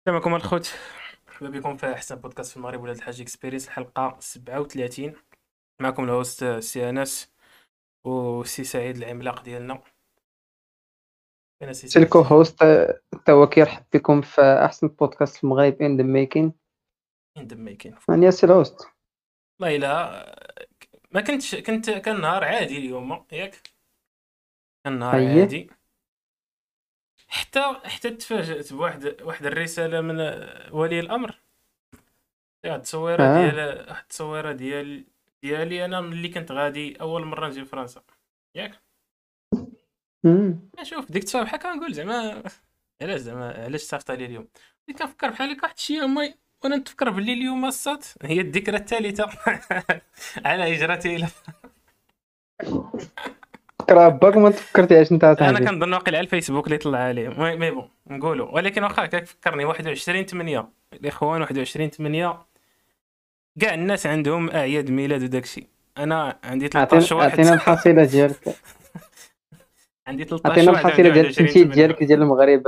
السلام عليكم الخوت. مرحبا بكم في احسن بودكاست في المغرب ولاد الحاج Experience الحلقة 37 معكم ال host سي أنس وسي سعيد العملاق ديالنا. فين سي سعيد. ال co-host تا هو كيرحب بكم في أحسن بودكاست في المغرب in the making in the making أنا سي ال host. والله إلا ما كنتش كنت كان نهار عادي اليوم. ياك؟ كان نهار أيه. عادي. حتى حتى تفاجأت بواحد واحد الرسالة من ولي الأمر واحد التصويرة آه. ديال واحد التصويرة ديال ديالي أنا ملي كنت غادي أول مرة نجي لفرنسا ياك. شوف ديك الصباح كنقول زعما علاش زعما علاش صيفط لي اليوم بديت كنفكر بحال هكا واحد الشيء امي وأنا نتفكر باللي اليوم السات هي الذكرى الثالثة على هجرتي إلى فكرة باك ما تفكرتيهاش انت أنا كنظن واقيلا على الفيسبوك اللي طلع عليه mais bon نقولوا. ولكن واخا هكاك فكرني؟ 21 8 الاخوان 21 8 كاع الناس عندهم أعياد ميلاد وداكشي أنا عندي 13 اعطينا واحد. أعطينا الحصيلة ديالك. عندي 13 أعطينا واحد الحصيلة ديال 21 التمثيل 8. ديالك ديال المغرب.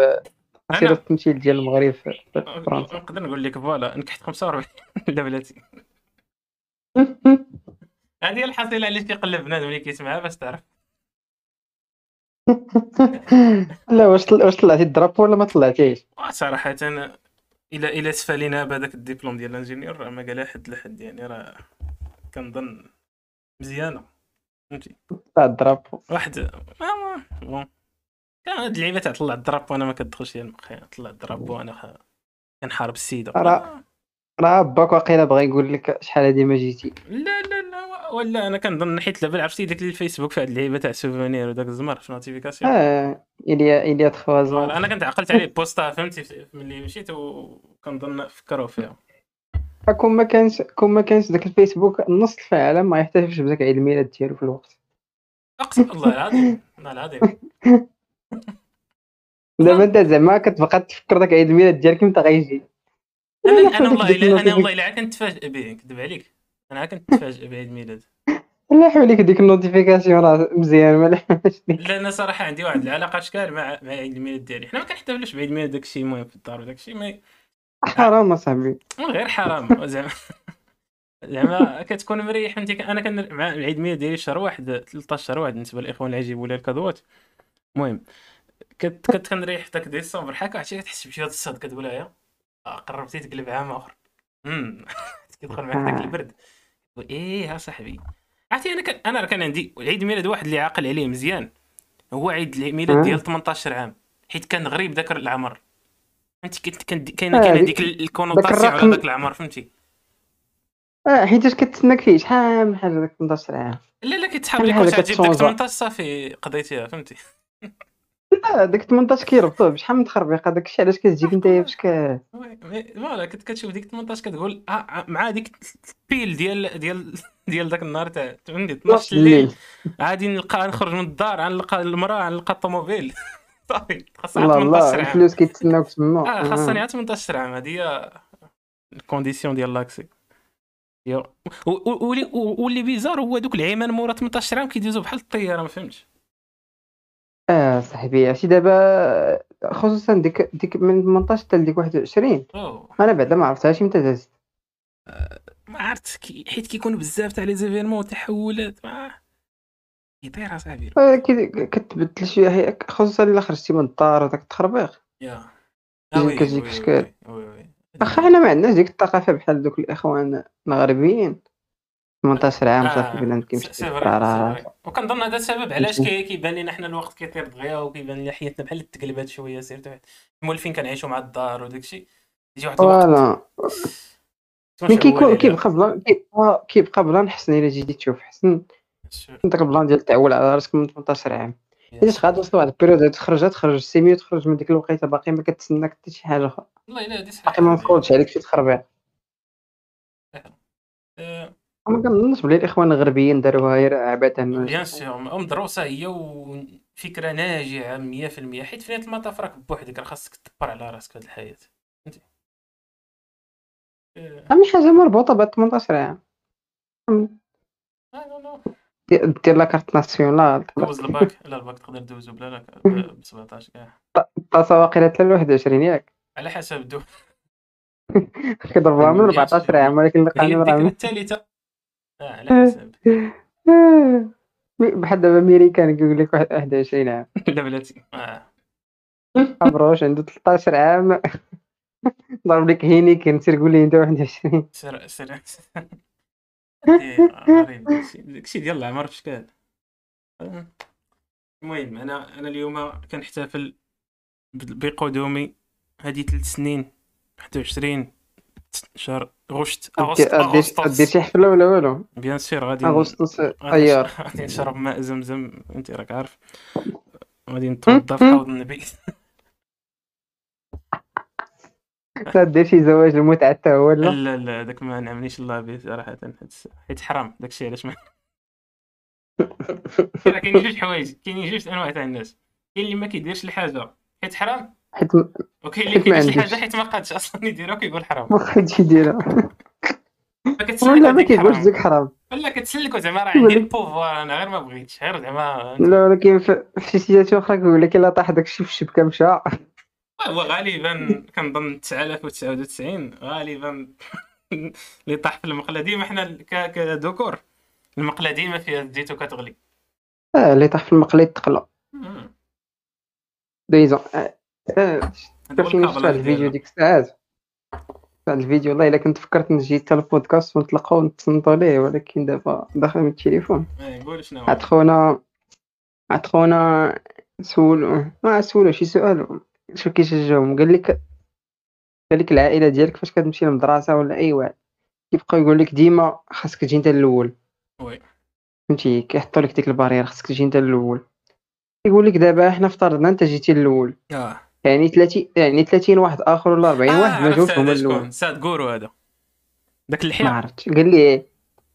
حصيلة أنا؟ التمثيل ديال المغرب في في فرنسا. نقدر نقول لك voilà نكحت 45 لا بلاتي هذه الحصيلة اللي تيقلب بنادم اللي كيسمعها باش تعرف. لا واش واش طلعتي؟ ال drapeau ولا ما طلعتيش؟ صراحة إلى إلى سفالينا بهذاك الدبلوم ديال ال ingénieur راه ما قالها حد لحد يعني راه كنظن مزيانة. فهمتي؟ طلع ال drapeau واحد ما ما bon كان هاد اللعيبة تاع طلع ال drapeau وأنا ما كتدخلش ليا المخ طلع ال drapeau وأنا خ... كنحارب السيدة. راه- راه باك واقيلا بغا يقول لك شحال هادي ما جيتي. لا ولا أنا كنظن حيت لابا عرفتي داك الفيسبوك في هاد اللعيبة تاع souvenir وداك الزمر في notification آه إليا إليا تخوازون أنا كنت عقلت عليه بوستا فهمتي ملي مشيت وكنظن فكروا فيها. كون ما كانش كون ما كانش داك الفيسبوك نص العالم ما يحتفلش بداك عيد الميلاد ديالو في الوقت. أقسم الله العظيم والله العظيم دابا أنت زعما كتبقى تفكر داك عيد الميلاد ديالك إمتى غيجي؟ أنا أنا والله الا أنا والله إلا عاد كنتفاجئ به نكذب عليك. أنا عاد كنتفاجئ بعيد ميلاد. لا حوليك ديك ال notification راه مزيان ما. لا أنا صراحة عندي واحد العلاقة اشكال مع مع عيد الميلاد ديالي. حنا ما كنحتفلوش بعيد الميلاد داكشي المهم في الدار وداكشي ما حرام أصاحبي. غير حرام زعما. زعما كتكون مريح فهمتي؟ أنا كان مع العيد الميلاد ديالي شهر واحد 13 شهر واحد بالنسبة للاخوان اللي يجيبوا لي الكادوات. المهم كنت كنت كنريح في داك ديسمبر. هكا عرفتي كتحس بشي هاد الصاد كتقول يا قربتي تقلب عام آخر. امم كيدخل معاك داك البرد. إيه ها صاحبي. عرفتي أنا كان أنا كان عندي عيد ميلاد واحد اللي عاقل عليه مزيان. هو عيد الميلاد آه. ديال 18 عام. حيت كان غريب ذاك العمر. فهمتي؟ كنت كان كاينة آه، كاينة ديك- ديك ال- ال connotation على ذاك العمر فهمتي؟ آه حيتاش كتسناك فيه؟ شحال من حاجة داك 18 عام؟ لا لا كيتحاب شحال لك كتشونجا. 18 صافي قضيتيها فهمتي؟ لا داك 18 كيربطوه بشحال من تخربيقة؟ داك الشيء علاش كتجيك انت؟ فاش ك فوالا كنت كتشوف ديك 18 كتقول آه آه، مع ديك البيل ديال ديال ديال داك النهار تاع فهمتي 12 الليل. عادي نلقى نخرج من الدار غنلقى المرأة غنلقى الطوموبيل. صافي الله الله 18 عام الفلوس كيتسناوك تما. آه خاصني عاد 18 عام هذه هي الكونديسيون ديال لاكسي. واللي bizarre هو دوك العوام مورا 18 عام كيدوزو بحال الطيارة ما فهمتش. آه صاحبي عرفتي دابا خصوصا ديك ديك من 18 حتى لديك 21 أوه. أنا بعدا ما عرفتهاش إمتى دازت ما عرفت كي حيت كيكون بزاف تاع les événements وتحولات ما يطير أصاحبي. آه، كي- كتبدل شوية هي خصوصا إلا خرجتي من الدار وداك التخربيق. يا. كيجي- كتجيك إشكال. oui oui واخا حنا ما عندناش ديك الثقافه بحال دوك الإخوان المغربيين. 18 عام صافي بنادم كيمشي وكنظن هذا السبب. علاش كي- كيبان لنا حنا الوقت كيطير دغيا وكيبان لنا حياتنا بحال تقلبات شوية surtout المولفين كنعيشوا مع الدار وداك الشيء يجي واحد الوقت. mais كيكون كيبقى plan كيبقى كيبقى plan حسن إلا جيتي تشوف. حسن. داك ال plan ديال تعول على راسك من 18 عام. حيت غادي واحد ال période تخرج؟ تخرج السيمي وتخرج من ديك الوقيتة باقي ما كتسناك حتى شي حاجة أخرى. والله إلا هادي باقي صحيحه ما مفروضش عليك شي تخربيق. ما كنظنش بلي الإخوان الغربيين داروها غير عبثا bien sûr مدروسة هي وفكرة ناجعه 100% حيت في نهايه المطاف راك بوحدك راه خاصك تدبر على راسك في هذه الحياة. فهمتي؟ آه، أهم حاجة مربوطة ب 18 عام دير دير la carte nationale. دوز الباك. لا الباك تقدر دوزو بلا لا ب 17 كاع. الطاسه واقيلا حتى ل 21 ياك. على حسب الدول كيضربوها من 14 عام ولكن القانون راه الثالثة. آه على حسب. بحال دابا امريكان كيقول لك واحد 21 عام. لا بلاتي آه. عمروش عنده 13 عام؟ ضرب لك هينيكن سير قول لي انت 21 سر سر إيه، غريب. داكشي ديال العمر في شكال. آه. المهم أنا أنا اليوم كنحتفل بقدومي. هذه ثلاث سنين 21 شهر غشت. أغسطس دير شي حفله ولا والو؟ bien sûr غادي أغسطس أيار. غادي نشرب ماء زمزم. أنت راك عارف. غادي نتوضا في حوض النبي. لا دير شي زواج المتعة حتى هو لا لا لا داك ما نعمنيش الله به صراحة. حيت- حرام داكشي علاش ما كاينين جوج حوايج كاينين جوج أنواع تاع الناس. كاين اللي ما كيديرش الحاجة. حيت حرام. حيت ما وكاين اللي ما كيدير شي. حاجة حيت ما قادش أصلا يديرها وكيقول حرام. خدش يديرها. فكتسلك ولا ما كيقولش ديك حرام. ولا كتسلك زعما راه كيقول عندي ال pouvoir أنا غير ما بغيتش. غير زعما لا ولكن في شي situation أخرى كيقول لك إلا طاح داك الشيء في الشبكة مشى. هو غالبا كنظن 9099 غالبا اللي طاح في المقلة. ديما حنا كذكور المقلة ديما فيها الزيت وكتغلي. آه اللي طاح في المقلة يتقلى. مم. فكرتيني شفت الفيديو. ديك الساعات واحد الفيديو والله الا كنت فكرت نجي حتى البودكاست ونطلقوا ونتصنتوا ليه ولكن دابا داخل من التليفون قول شنو هو. عاد خونا عاد خونا سولو ما سولو شي سؤال شو كيشجعهم قال لك قال لك العائله ديالك فاش كتمشي للمدرسه ولا اي واحد كيبقاو يقول لك ديما خاصك تجي انت الأول وي. فهمتي كيحطوا لك ديك البارير خاصك تجي انت الأول يقول لك دابا حنا افترضنا انت جيتي الأول آه يعني 30 يعني 30 واحد آخر ولا 40 آه، واحد ما هذا هما شكون الأول ساد كورو هذا. داك ما اللحيه عرفتش قال لي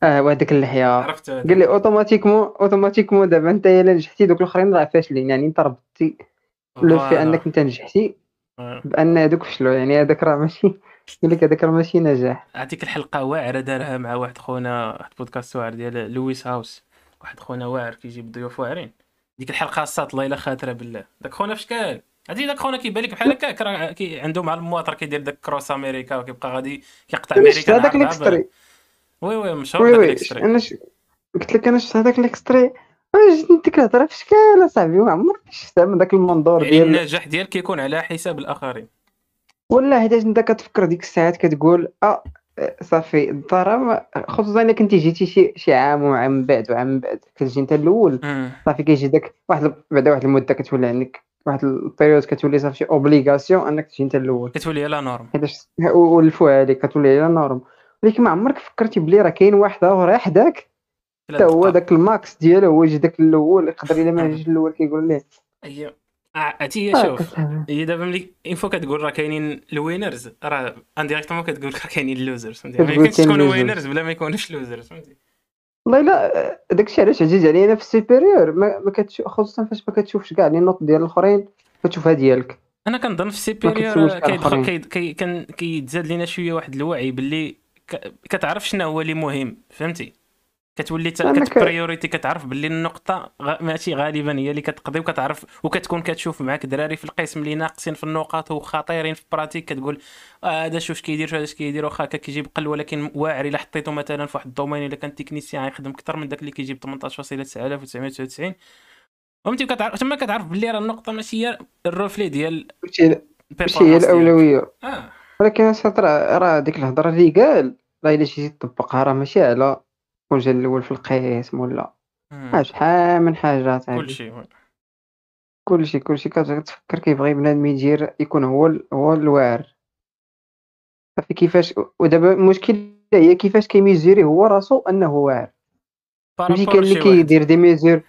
آه وهداك اللحية. عرفت. قال لي اوتوماتيكمون اوتوماتيكمون دابا. أنت إلا نجحتي دوك الأخرين راه فاشلين. يعني أنت ربطتي لو في. أنك أنت نجحتي آه. بأن هذوك فشلوا. يعني هذاك راه ماشي يقول لك هذاك راه ماشي نجاح. عطيك الحلقة واعرة دارها مع واحد خونا واحد بودكاست واعر ديال لويس هاوس. واحد خونا واعر كيجيب ضيوف واعرين. ديك الحلقة ساطله إلا خاطرة بالله. داك خونا فاش قال عرفتي داك خونا كيبان لك بحال هكاك راه كي عنده مع المواطر كيدير داك cross أمريكا وكيبقى غادي كيقطع أمريكا هذاك الإكستري. وي وي مشهور داك الإكستري. أنا. قلت لك أنا شفت هذاك ال extrait. جاتني ديك الهضره فاش قال أصاحبي؟ ما عمرك شفتها من ذاك المنظور يعني ديال النجاح ديالك كيكون على حساب الآخرين. ولا حيتاش انت كتفكر ديك الساعات كتقول آه صافي الضرر خصوصا إلا كنتي جيتي شي شي عام وعام من بعد وعام من بعد كتجي أنت الأول. صافي كيجي داك واحد بعد واحد المدة كتولي عندك. واحد ال période كتولي صافي obligation انك تجي انت الأول. كتولي la norme حيتاش ولفوها عليك كتولي la norme ولكن ما عمرك فكرتي بلي راه كاين واحد آخر حداك حتى هو داك ال max ديالو هو يجي داك الأول يقدر إلا ما جاش الأول كيقول ليه. هي عرفتي آه، شوف. هي دابا ملي une fois كتقول راه كاينين ال winners راه indirectement كتقول راه كاينين ال losers فهمتي؟ ما يمكنش تكون. winners بلا ما يكونوش losers فهمتي؟ والله لا داكشي علاش عزيز علينا في ال supérieur ما, ما كتشوف خصوصا فاش ما كتشوفش كاع les notes ديال الأخرين كتشوفها ديالك. أنا كنظن في كتسولش supérieur على كيدخل كيتزاد لينا شوية واحد الوعي باللي ك- كتعرف شنو هو اللي مهم فهمتي؟ كتولي كتبريوريتي كتعرف باللي النقطة غ... ماشي غالبا هي اللي كتقضي وكتعرف وكتكون كتشوف معاك دراري في القسم اللي ناقصين في النقاط وخطيرين في ال pratique كتقول آه هذا شوف اش كيدير شوف اش كيدير واخا هكا كيجيب قل ولكن واعر إلا حطيته مثلا في واحد ال domaine إلا كان technicien يخدم أكثر من داك اللي كيجيب 18.9999 فهمتي؟ كتعرف تما كتعرف باللي راه النقطة ماشي هي ال reflet ديال ماشي هي. الأولوية. آه. ولكن راه ديك الهضرة اللي قال راه إلا جيتي تطبقها راه ماشي على كون جا الأول في القسم ولا. راه شحال من حاجات هادي. كلشي. كلشي كلشي كتفكر كيبغي بنادم يدير يكون هو هو الواعر صافي كيفاش ودابا المشكل هي كيفاش كيميزيري هو راسو أنه واعر فهمتي كاين اللي. كيدير des mesures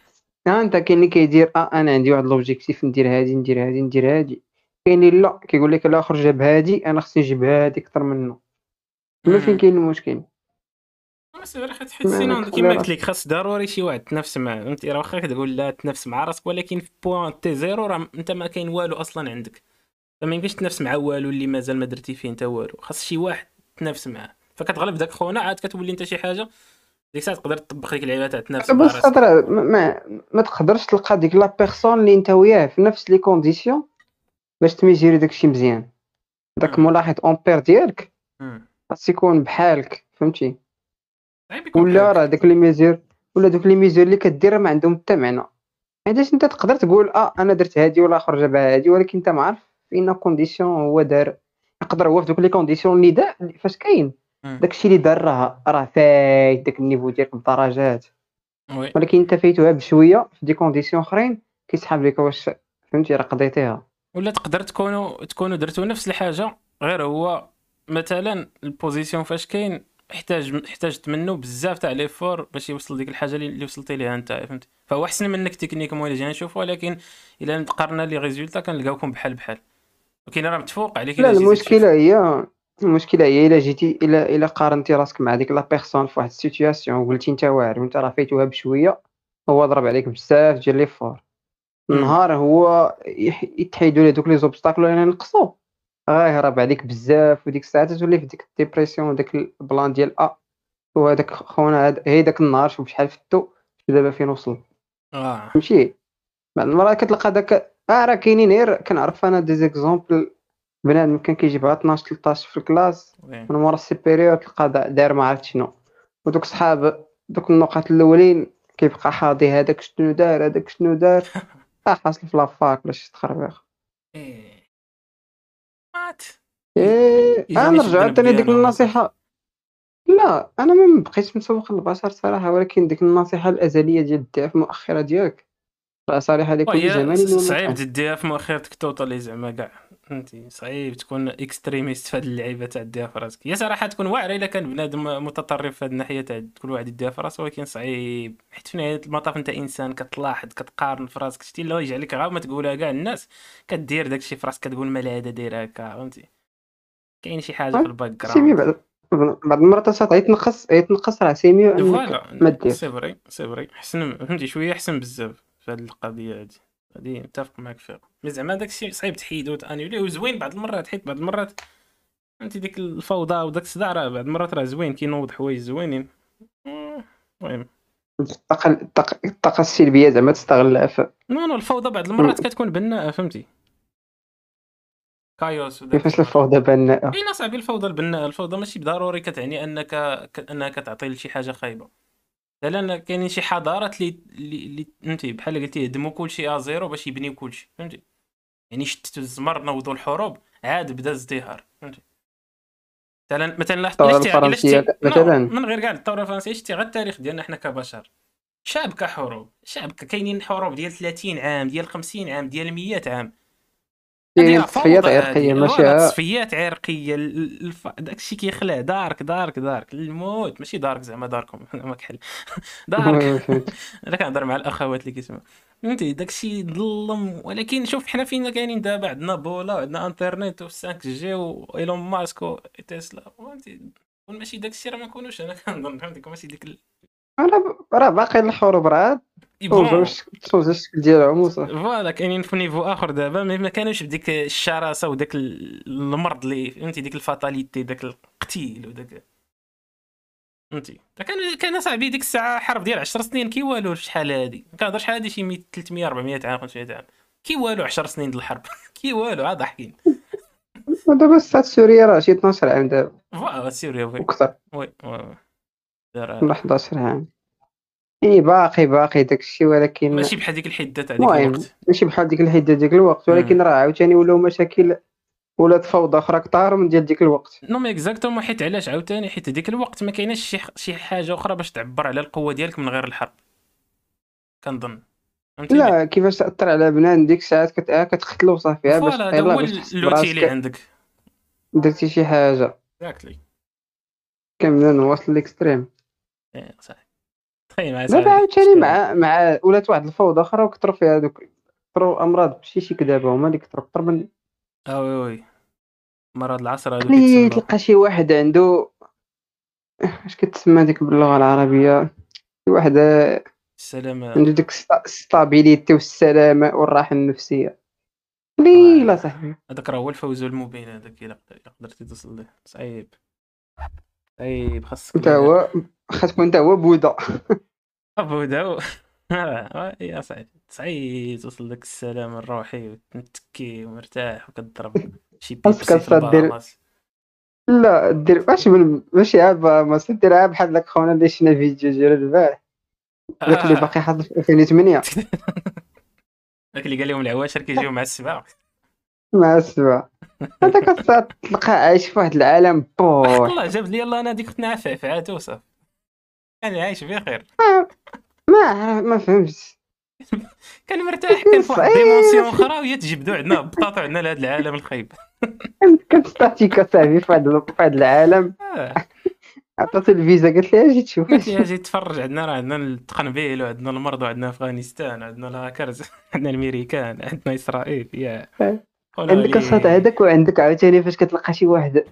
ها أنت كاين اللي كيدير آه أنا عندي واحد l'objectif ندير هادي ندير هادي ندير هادي كاين اللي لا كيقول لك الآخر جاب هادي أنا خصني نجيب هادي أكثر منه تما فين. كاين المشكل بس راه أنا كيما قلت لك خاص ضروري شي واحد تنافس معاه فهمتي؟ راه واخا كتقول لا تنافس مع راسك ولكن في point t zéro راه أنت ما كاين والو أصلا عندك. فما يمكنش تنافس مع والو اللي مازال ما درتي فيه أنت والو. خاص شي واحد تنافس معاه. فكتغلب داك خونا عاد كتولي أنت شي حاجة. ديك الساعة تقدر تطبق ديك اللعيبه تاع تنافس مع بس راسك. خاطر ما, ما, ما تقدرش تلقى ديك la personne اللي أنت وياه في نفس les conditions باش تميزيري داكشي مزيان. داك. ملاحظ un pair ديالك. خاص يكون بحالك فهمتي؟ ولا. راه داك les mesures ولا دوك les mesures اللي كدير ما عندهم حتى معنى. علاش انت تقدر تقول آه أنا درت هادي ولا اخر جاب هادي ولكن أنت ما عارف فين condition هو دار. يقدر هو في دوك les conditions اللي دار فاش كاين. داكشي اللي دار راه راه فايت. داك ال niveau ديالك بدرجات. oui. ولكن أنت فايتوها بشويه في des conditions أخرين كيسحاب لك واش فهمتي راه قضيتيها. ولا تقدر تكونوا تكونوا درتوا نفس الحاجة غير هو مثلا ال position فاش كاين احتاج احتاجت منه بزاف تاع les efforts باش يوصل ديك الحاجة اللي اللي وصلتي ليها انت فهمت؟ فهو احسن منك techniquement الا جينا نشوفوا ولكن إلا قارنا les résultats كنلقاوكم بحال بحال. ولكن راه متفوق عليك لا المشكلة هي المشكلة هي إلا جيتي الا إلا قارنتي راسك مع ديك la personne في واحد ال situation وقلتي انت واعر وانت راه فايتوها بشوية هو ضرب عليك بزاف ديال les efforts. النهار هو يتحيدوا ليه دوك les obstacles ولا ينقصوا غيهرب عليك بزاف وديك الساعة تولي في ديك ال dépression وداك ال plan ديال ا وهذاك خونا هاد- هي داك النهار شوف شحال فتو دابا فين وصل. آه. فهمتي؟ بعض المرات كتلقى داك آه راه كاينين غير كنعرف أنا des exemples بنادم كان كيجيبها 12 13 في ال classe. من مورا ال supérieur تلقى دا- داير ما عرفت شنو. ودوك صحاب دوك النقط الأولين كيبقى حاضي هذاك شنو دار هذاك شنو دار. آه حاصل في la fac ولا شي تخربيق. إيه. إيه يجوني أنا نرجع شدنا عاوتاني ديك النصيحة. لا أنا ما بقيتش مسوق للبشر صراحة ولكن ديك النصيحة الأزلية ديال الضعف المؤخره ديالك. راه صالحه لكل زمان صعيب تديها في مؤخرتك totally زعما كاع. فهمتي؟ صعيب تكون extrémiste في هاد اللعيبة تاع ديها في راسك. هي صراحة تكون واعرة إلا كان بنادم متطرف في هاد الناحية تاع كل واحد يديها في راسه ولكن صعيب. حيت في نهاية المطاف أنت إنسان كتلاحظ كتقارن في راسك شتي اللي يجعلك غير ما تقولها كاع الناس كدير داكشي في راسك كتقول مال هذا داير هكا. فهمتي؟ كاين شي حاجة في ال back semi ground. بعد بعض المرات يتنقص يتنقص راه voilà ما دير. سي فري سي فري. حسن فهمتي شوية احسن بزاف في هاد القضية هادي. هادي متفق معاك فيها. mais زعما داكشي صعيب تحيدو وتانيولي وزوين بعض المرات حيت بعض المرات فهمتي ديك الفوضى وداك الصداع راه بعض المرات راه زوين كينوض حوايج زوينين. المهم. الطاقه الطاقه السلبية زعما تستغلها في non non الفوضى بعض المرات كتكون بناءة فهمتي. chaos كيفاش الفوضى بناءه كاين اصاحبي الفوضى البناء الفوضى ماشي ضروري كتعني أنك انها كتعطي لشي حاجة خايبة. لا لأن كاينين شي حضارات اللي اللي فهمتي؟ بحال قلتي يهدموا كلشي à zéro باش يبنيو كلشي فهمتي؟ يعني شتتوا الزمر نوضوا الحروب عاد بدا ازدهار فهمتي؟ مثلا مثلا لاحظ الثورة إلا شتي- إلا الفرنسية شتي- non، مثلاً. من غير كاع الثورة الفرنسية شتي غير التاريخ ديالنا حنا كبشر. شابكه حروب شابكه كاينين حروب ديال 30 عام ديال 50 عام ديال 100 عام. راه تصفيات فوضى عرقية. ماشي. تصفيات عرقية ال- الف... داكشي كيخلع. dark dark dark. الموت. ماشي dark زعما dark كما كحل. dark. أنا كنهضر مع الأخوات اللي كيسمعوا. فهمتي؟ داكشي ظلم. ولكن شوف حنا فينا كاينين دابا؟ عندنا بولا وعندنا انترنت و 5 G وايلون ماسك وتسلا فهمتي؟ ماشي داكشي راه ما نكونوش أنا كنظن فهمتي ماشي ديك. راه راه باقي الحروب راه تشوز الشكل ديالهم وصافي. voilà كاينين في niveau آخر دابا ما كانوش بديك الشراسة وداك ال- المرض اللي فهمتي ديك ال fatalité داك القتيل وداك فهمتي. كان كان صاحبي ديك الساعة حرب ديال 10 سنين كي والو شحال هادي؟ ما كنهضرش شحال هادي؟ شي 100 300 400 عام 500 عام. كي والو 10 سنين ديال الحرب؟ كي والو عاد ضاحكين ودابا الساعة سوريا راه شي 12 عام دابا. voilà سيريا oui oui oui. ولا 11 عام اي باقي باقي داكشي ولكن ماشي بحال ديك الحدة تاع ديك الوقت. ماشي بحال ديك الحدة ديك الوقت ولكن راه عاوتاني ولاو مشاكل ولات فوضى أخرى كثار من ديال ديك الوقت. non mais exactement حيت علاش عاوتاني؟ حيت ديك الوقت ما كايناش شي شي حاجة أخرى باش تعبر على القوة ديالك من غير الحرب. كنظن. لا كيفاش تأثر على بنان ديك الساعات كت... آه كتقتلو صافي آه باش هذا هو l'outil اللي عندك. درتي شي حاجة. exactly كاملين واصل l'extrême تخيل معايا دابا صاحبي عاوتاني شكون- مع مع ولات واحد الفوضى أخرى وكثروا فيها دوك كثروا أمراض psychique دابا هما اللي كثروا أكثر من آه oui oui مرض العصر اللي تلقى شي واحد عنده اش كتسمى ديك باللغة العربية؟ شي واحد آه، السلامة. عنده ديك ال stabilité والسلامة والراحة النفسية. قليله صاحبي هذاك راه هو الفوز المبين هذاك إلا قدرتي توصل ليه. صعيب. صعيب خاصك أنت هو خاص تكون أنت هو بوذا داو آه، يا صعيب صعيب توصل لك السلام الروحي وتنتكي ومرتاح وكتضرب شي خاصك بيبسي في أصلا دير- لا دير ماشي من ماشي عاد ما ديرها بحال داك خونا اللي شفنا فيديو ديالو البارح. داك اللي آه، باقي حاضر في 2008 داك اللي قال لهم العواشر كيجيو مع السبع مع السبع. هذاك الساعة تلقى عايش في واحد العالم بوح والله جاب لي يلا أنا ديك كنت نافع في عاتو صافي كان عايش بخير ما ما فهمتش. كان مرتاح كان في واحد. dimension أخرى وهي تجبدوا عندنا بطاطا عندنا لهذا العالم الخايب. كنت صاحبي في واحد في واحد العالم. آه. عطاتو الفيزا قالت لي أجي تشوف. قلت لي أجي تفرج عندنا راه عندنا التقنبيل وعندنا المرض وعندنا أفغانستان عندنا الهاكرز عندنا الأمريكان عندنا إسرائيل يا. آه. عندك الصوت هذاك وعندك عاوتاني فاش كتلقى شي واحد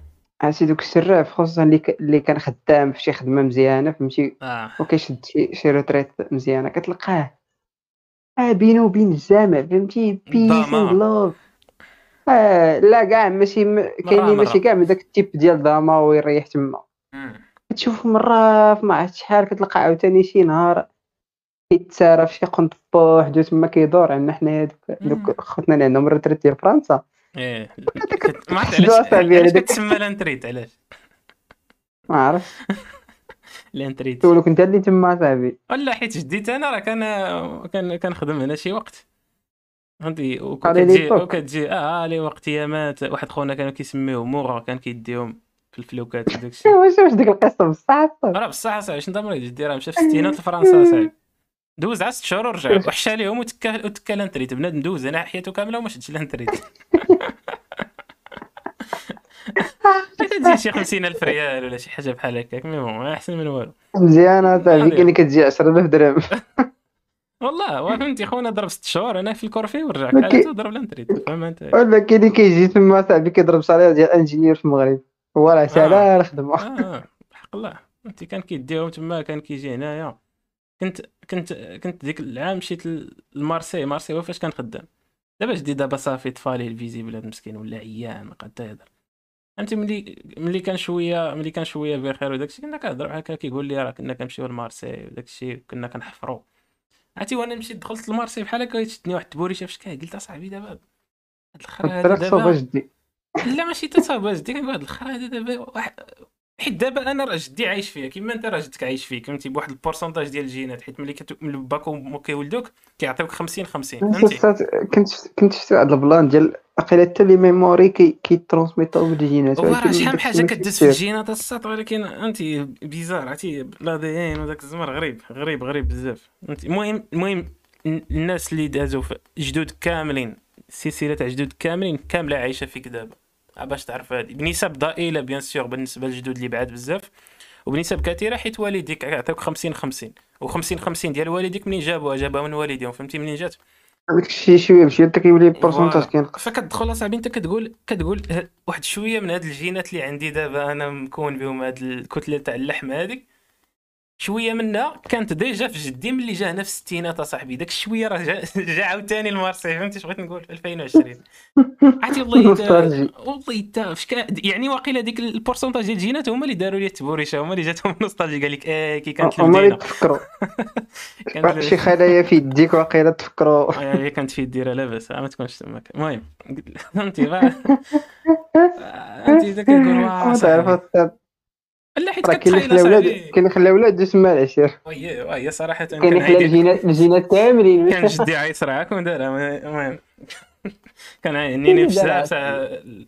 عرفتي دوك الشراف خصوصا اللي ك... اللي كان خدام في شي خدمه مزيانة فهمتي؟ آه. وكيشد شي شي retraite مزيانة. كتلقاه آه بينه وبين الجامع فهمتي؟ peace love آه لا كاع ماشي م... كاينين. ماشي كاع من داك ال type ديال داما ويريح تما. كتشوف في ما عرفت شحال كتلقى عاوتاني شي نهار كيتسارى في شي قنط بوحدو تما كيدور عندنا حنايا دوك خوتنا اللي عندهم ال retraite ديال فرنسا. إيه. ما عرفت شدوا علاش. كتسمى لانتريت علاش؟ ما عرفت لانتريت تقول لك انت اللي تما صاحبي ولا حيت جديت أنا راه كان كان كنخدم هنا شي وقت. فهمتي وكتجي. وكتجي آه لي وقت ايامات واحد خونا كانوا كيسميوه مورا كان كيديهم في الفلوكات وداك الشيء واش واش ديك القصة؟ بصح راه بصح صاحبي شنو مريض جدي؟ راه مشى في الستينات لفرنسا صاحبي دوز على ست شهور ورجع وحشى ليهم وتكا وتكا لانتريت. بنادم دوز. أنا حياته كاملة وما شدش لانتريت. تجي شي 50000 ريال ولا شي حاجة بحال هكاك. mais bon أحسن من والو. مزيانه هذه. كاين اللي كتجي 10000 درهم. والله وفهمتي خونا ضرب ست شهور. أنا في ال corvée ورجع. حالته ضرب لانتريت. فهم أنت؟ ولا كاين اللي كيجي تما صاحبي كيضرب salaire ديال ingénieur في المغرب. هو راه سالا الخدمه آه. بحق الله. فهمتي كان كيديهم تما كان كيجي هنايا. كنت كنت كنت ديك العام مشيت لمارسي. مارسي هو فاش كان خدام. دابا جدي دابا صافي طفالي ال fusible مسكين ولا عيان قاد يهضر فهمتي؟ ملي ملي كان شوية ملي كان شوية بخير وداكشي كنا كنهضروا هكا كيقول لي راه كنا كنمشيو لمارسي وداكشي كنا كنحفروا عرفتي؟ وأنا مشيت دخلت لمارسي بحال هكا شدني واحد التبوريشة فاش قلت أصاحبي دابا هاد الخرا صوبه دابا لا ماشي تصاوب جدي كنقول هاد الخرا هادي دابا واحد حيت دابا أنا راه جدي عايش فيها كيما انت راه جدك عايش فيك فهمتي؟ بواحد ال pourcentage ديال الجينات حيت ملي كت... ملي باك وماك كيولدوك كيعطيوك 50 50 فهمتي؟ كنت كنت شفت واحد ال plan ديال عقيله حتى les mémoires كي كي transmettre و بالجينات راه شحال حاجة كدوز في. الجينات الساط ولكن انت bizarre عرفتي؟ لا DN وداك الزمر غريب غريب غريب بزاف المهم المهم الناس اللي دازوا جدود كاملين السلسله تاع جدود كاملين كاملة عايشة فيك دابا. باش تعرف هادي. بنسب ضئيلة bien sûr بالنسبة للجدود اللي بعاد بزاف وبنسب كثيرة حيت والديك عطاوك 50 50 و50 50 ديال والديك منين جابوها؟ جابوها من والديهم فهمتي؟ منين جات؟ داك الشيء شوية بشويه حتى كيولي ال pourcentage. كينقص فكتدخل أصاحبي أنت كتقول كتقول واحد شوية من هاد الجينات اللي عندي دابا أنا مكون بهم هاد الكتلة تاع اللحم هذيك شوية منها كانت déjà في جدي ملي جا هنا في الستينات اصاحبي داك الشوية راه جا, جا عاوتاني لمارسي فهمتي اش بغيت نقول؟ في 2020 عرفتي والله nostalgie. تا- والله تا يعني واقيلا ديك ال pourcentage ديال الجينات هما اللي داروا لي التبوريشة هما اللي جاتهم ال nostalgie قال لك آه كي كانت هما اللي تفكروا. شي خلايا في يديك واقيلا تفكروا. آه، هي كانت في الديره لاباس. آه، ما تكونش تماك المهم فهمتي أنت إذا كتقول واه ما تعرف صاحبي. أستاذ. لا حيت كاين اللي كتخيل خلى ولاد صاحبي. كاين اللي خلى ولاد تسمى العشير وهي وهي صراحة كاين اللي عيدي الجينات الجينات كاملين كان جدي عيط راك ودارها المهم. كان عينيني بزاف تاع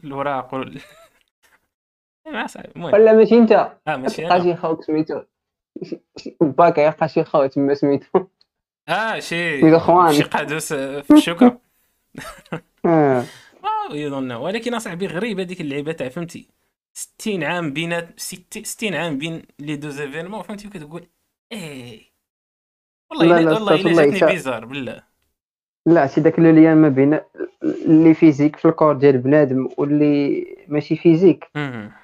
الوراق وال ولا ماشي انت؟ آه ماشي تلقى أنا شي خوك سميتو. باك يلقى شي خو تما سميتو. آه شي شي قادوس آه، في الشوكة. يظن ولكن أصاحبي غريبه ديك اللعيبة تاع فهمتي؟ 60 عام بينات 60 عام بين les deux événements فهمتي؟ وكتقول إيه. والله لا، لا، والله إلا جاتني bizarre بالله. لا si داك le lien ما بين اللي physique في ال corps ديال بنادم واللي ماشي physique.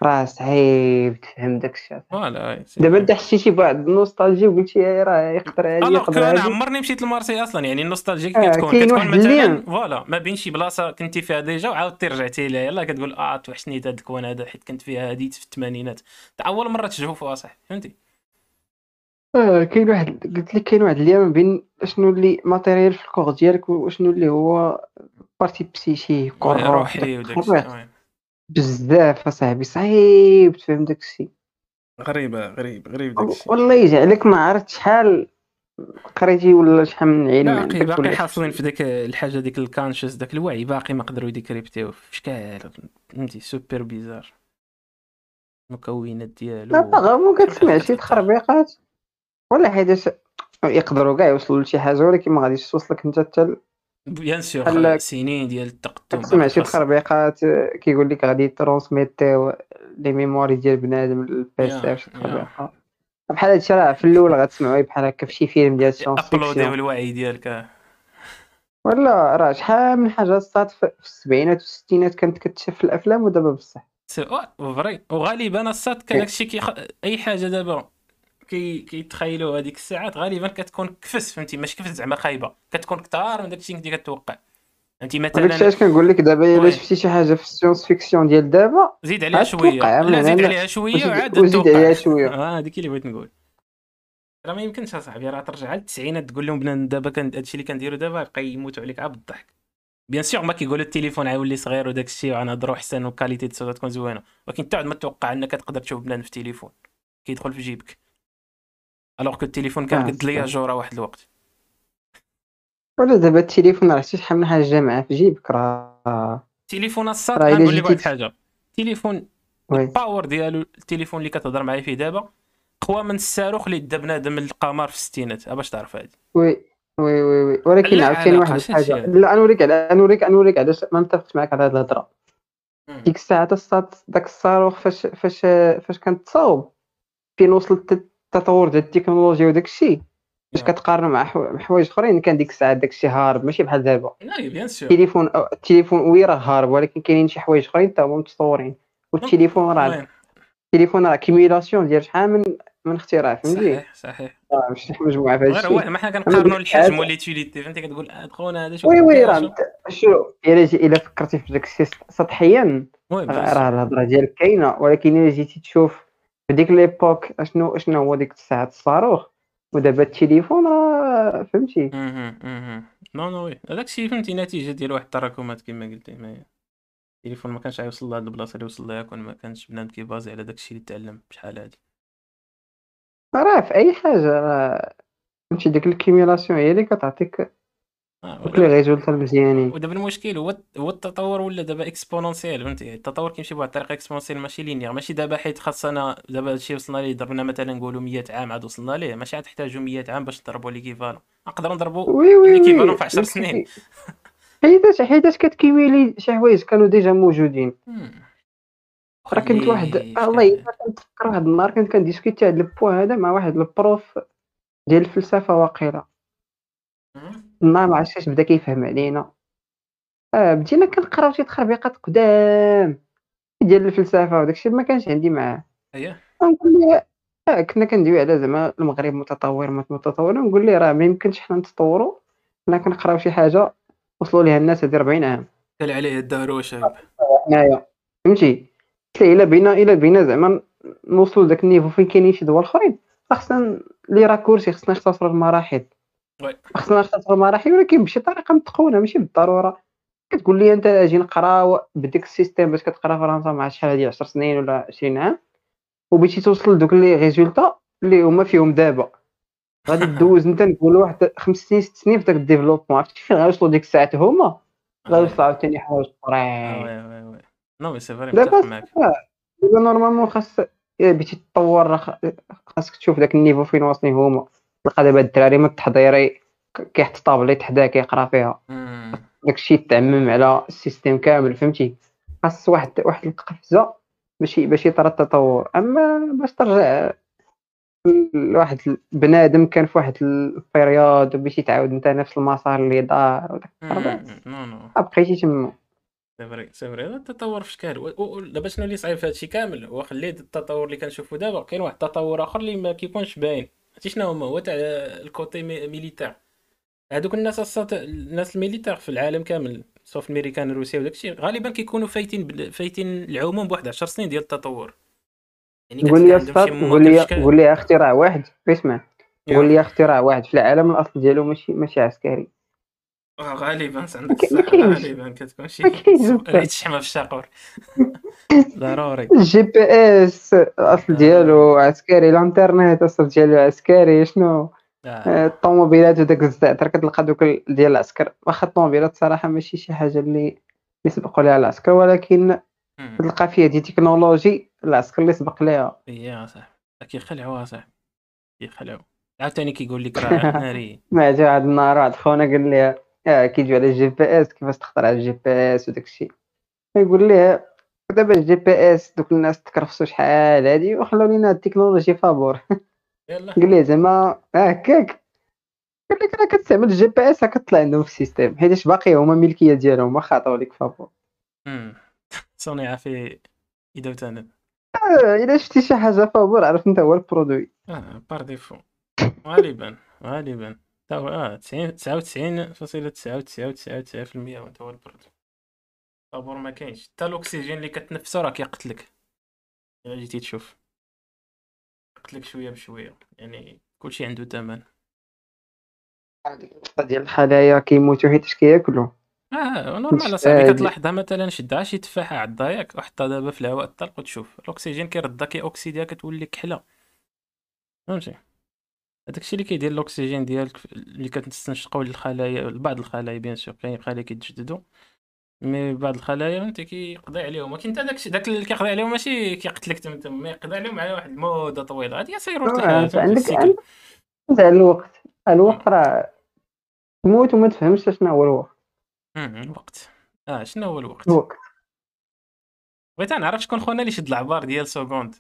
راه صعيب تفهم داك الشيء voilà دابا. انت حسيتي بواحد ال nostalgie وقلتي راه يقدر هادي يقدر أنا عمرني مشيت لمارسي أصلا يعني ال nostalgique آه، كتكون كتكون واحد مثلا. voilà ما بين شي بلاصة كنتي فيها déjà وعاودتي رجعتي لها يلا كتقول آه توحشني هذا الكون هذا حيت كنت فيها هذه في الثمانينات أول مرة تشوفها صح فهمتي آه كاين واحد قلت لك كاين واحد اللي ما بين شنو اللي matériel في ال corps ديالك وشنو اللي هو بارتي بسيشي كور روحي وداك. بزاف أصاحبي صعيب تفهم داكشي. غريبة غريب غريب داكشي. والله يجي عليك ما عرفت شحال قريتي ولا شحال من علم باقي باقي حاصلين في ديك الحاجة ديك الكانشس داك الوعي باقي ما قدروا يديكريبتيو. في شكال فهمتي سوبر بيزار المكونات لا ديالو باغا مو شحال كتسمع شي. تخربيقات. ولا حيت يقدروا كاع يوصلوا لشي حاجة ولكن ما غاديش توصلك انت حتى bien sûr سنين ديال التقدم. باقي شي تخربيقات كيقول لك غادي transmettre يو les mémoires ديال بنادم لل PC شي. تخربيقة. بحال هادشي راه في الأول غتسمعوه بحال هكا في شي فيلم ديال science أبلوديو الوعي ديالك. ولا راه شحال من حاجة صارت في السبعينات والستينات كانت كتشاف في الأفلام ودابا بصح. c'est vrai وغالبا الصاد كان. هادشي كيخ... أي حاجة دابا كي كيتخيلوا هذيك الساعات غالبا كتكون كفس فهمتي؟ ماشي كفس زعما خايبة. كتكون كثار من داكشي اللي كتوقع. فهمتي؟ مثلا الشيء اش كنقول لك دابا. الا شفتي شي حاجة في ال science-fiction ديال دابا؟ زيد عليها شوية. لا زيد عليها شوية وعاد وزيد توقع. عليها شوية. آه هذيك اللي بغيت نقول. راه ما يمكنش أصاحبي راه ترجع للتسعينات تقول لهم بنان دابا كان هادشي اللي كنديرو دابا يبقى يموتوا عليك. عا بالضحك. bien sûr ما كيقولوا التليفون عاولي صغير وداك الشيء وغنهضروا احسن و qualité الصوت تكون زوينة. ولكن انت عاد ما تتوقع إنك تقدر تشوف بنان في التليفون كيدخل في جيبك. alors que التليفون كان آه، قد ليا صح. جوره واحد الوقت. ولا دابا التليفون راه شحال من حاجة جامعه في جيبك راه. تليفون الصاد غنقول لك واحد تش- حاجة. تليفون oui. ال power ديالو التليفون اللي كتهضر معايا فيه دابا قوى من الصاروخ اللي دا بنادم القمر في الستينات. باش تعرف هادي؟ oui oui oui oui. ولكن عاوتاني واحد الحاجة. لا نوريك نوريك نوريك علاش ما متفقش معاك على هاد الهضرة. ديك الساعة تصات داك الصاروخ فاش فاش فاش كانت تصاوب. فين وصلت التطور ديال التكنولوجيا وداك الشيء. باش. كتقارن مع حو- حوايج أخرين كان ديك الساعة داك الشيء هارب ماشي بحال دابا. لا bien sûr التليفون التليفون oui راه هارب ولكن كاينين شي حوايج أخرين تا هما متطورين. والتليفون راه التليفون راه cumulation ديال شحال من من اختراع فهمتي؟ صحيح صحيح. راه ماشي شي مجموعة في هذا الشيء. ما حنا كنقارنوا الحجم وال utilité فهمتي؟ كتقول آه، خونا هذا شوف oui oui راه شو؟ إلا إلا فكرتي في داك الشيء سطحيا راه الهضرة ديالك كاينة ولكن إلا جيتي تشوف في ديك l'époque اشنو أشنو هو ديك الساعة؟ الصاروخ. ودابا التليفون راه فهمتي. non non oui. هذاك الشيء فهمتي نتيجة ديال واحد التراكمات كما قلتي. ما التليفون ما كانش غيوصل لهاد البلاصة اللي وصل لها كون ما كانش بنادم كي baser على داك الشيء اللي تعلم بشحال هادي. راه في أي حاجة راه فهمتي ديك ال cumulation هي اللي كتعطيك دوك les résultats المزيانين ودابا المشكل هو هو التطور ولا دابا exponentiel فهمتي؟ التطور كيمشي بواحد الطريقة exponentiel ماشي linéaire ماشي دابا حيت خاصنا دابا هادشي وصلنا ليه ضربنا مثلا نقولوا 100 عام عاد وصلنا ليه. ماشي عاد نحتاجوا 100 عام باش نضربوا l'équivalent نقدروا نضربوا oui oui l'équivalent في 10 سنين. حيداش حيداش كت cumuler شي حوايج كانوا déjà موجودين. راه كنت واحد الله كنتفكر واحد النهار كنت كن discuter هاد البوا هذا مع واحد ال prof ديال الفلسفة واقيلا. النهار ما عرفتش بدا كيفهم علينا. آه بدينا كنقراو شي تخربيقات قدام ديال الفلسفة وداكشي ما كانش عندي معاه. اييه نقول ليه آه كنا كندويو على زعما المغرب متطور ما متطور نقول ليه راه ما يمكنش حنا نتطوروا حنا كنقراو شي حاجة وصلوا ليها الناس هذه 40 عام. قال عليه الدهر شباب حنايا فهمتي؟ قلت ليه إلا بينا إلا بينا زعما نوصلوا لذاك ال niveau فين كاينين شي دول أخرين. خاصنا les raccourcis خاصنا نختصروا المراحل. oui. خاصنا نختصروا المراحل ولكن بشي طريقة متقونة ماشي بالضرورة. كتقول لي أنت أجي نقراو بديك ال système باش كتقرا فرنسا مع شحال هادي 10 سنين ولا 20 عام وبغيتي توصل لدوك les résultats اللي هما فيهم دابا. غادي دوز أنت نقول واحد خمس سنين ست سنين في داك ال développement. عرفتي فين غيوصلوا ديك الساعات هما؟ غيوصلوا عاوتاني حوايج آه، oui oui oui. نو mais c'est vrai دابا متفق معاك. دابا normalement خاص الا بغيتي تطور خاصك تشوف داك ال niveau فين واصلين هما. تلقى دابا الدراري من التحضيري كيحط طابليت حداه كيقرا فيها. داكشي تعمم على ال système كامل فهمتي؟ خاص واحد واحد القفزة باش باش يطرى التطور. أما باش ترجع لواحد البنادم كان في واحد ال période وباش يتعاود انت نفس المسار اللي دار وداك. non non. بقيتي تما. c'est vrai c'est vrai هذا التطور في شكال و- دابا شنو اللي صعيب في هادشي كامل؟ هو خلي التطور اللي كنشوفو دابا كاين واحد التطور آخر اللي ما كيكونش باين. عرفتي شنو هما؟ هو تاع ال côté mi- militaire هادوك الناس الصات الناس ال militaire في العالم كامل سواء في الميريكان الروسيا وداكشي غالبا كيكونوا فايتين بال- فايتين العموم بواحد 10 سنين ديال التطور. يعني قول لي قول لي قول لي اختراع واحد اسمع. قول لي اختراع واحد في العالم الأصل ديالو ماشي ماشي عسكري. غالبا عندك الصح غالبا كتكون شي ريت الشحمه في الشاقور ضروري ال GPS الاصل آه. ديالو عسكري الانترنت الاصل ديالو عسكري شنو؟ آه. آه، الطوموبيلات وداك الزعتر كتلقى دوك ال- ديال العسكر. واخا الطوموبيلات صراحة ماشي شي حاجة اللي يسبقوا ليها العسكر ولكن. تلقى فيها des technologies العسكر اللي سبق ليها. يا صاحبي كيخلعوا صاحبي كيخلعوا عاوتاني كيقول لك راه ناري ما جا واحد النهار واحد خونا قال لي آه كيجيو على ال GPS كيفاش تختار على ال GPS وداك الشيء. يقول ليه دابا ال GPS دوك الناس تكرفسوا شحال هادي وخلاو لينا التكنولوجي فابور. قال لي زعما هكاك؟ قال لك راه كتستعمل ال GPS كتطلع عندهم في ال système. حيتاش باقي هما ملكيه ديالهم واخا عطاو لك فابور. صنيعه في ايدو تانا آه، إلا شفتي شي حاجة فابور عرف أنت هو ال produit. آه par défaut غالبا غالبا. تا هو آه 90 99 فاصلة تسعة وتسعة وتسعة وتسعة في المية وانت هو ال produit فابور ما كاينش. حتى الأكسجين اللي كتنفسو راه كيقتلك. إلا جيتي تشوف. يقتلك شوية بشوية. يعني كلشي عنده ثمن النقطة ديال الخلايا كيموتوا حيتاش كياكلوا آه normal أصاحبي عادي. كتلاحظها مثلا شدها شي تفاحه عضها ياك وحطها دابا في الهواء الطلق وتشوف. الأكسجين كيردها كيوكسيديها كتولي كحلة. فهمتي؟ هذاك الشيء اللي كيدير الاكسجين ديالك اللي كتستنشقو للخلايا بعض الخلايا bien sûr كاين خلايا كيتجددوا mais بعض الخلايا فهمتي كيقضي عليهم. ولكن انت داك داك اللي كيقضي عليهم ماشي كيقتلك تم تم ما يقضي عليهم على واحد المدة طويلة. هادي سيروا آه، الحياة انت فهمتي عندك الوقت. الوقت راه تموت وما تفهمش شنو هو الوقت. الوقت. آه شنو هو الوقت؟ الوقت. بغيت نعرف شكون خونا اللي شد العبار ديال سكوند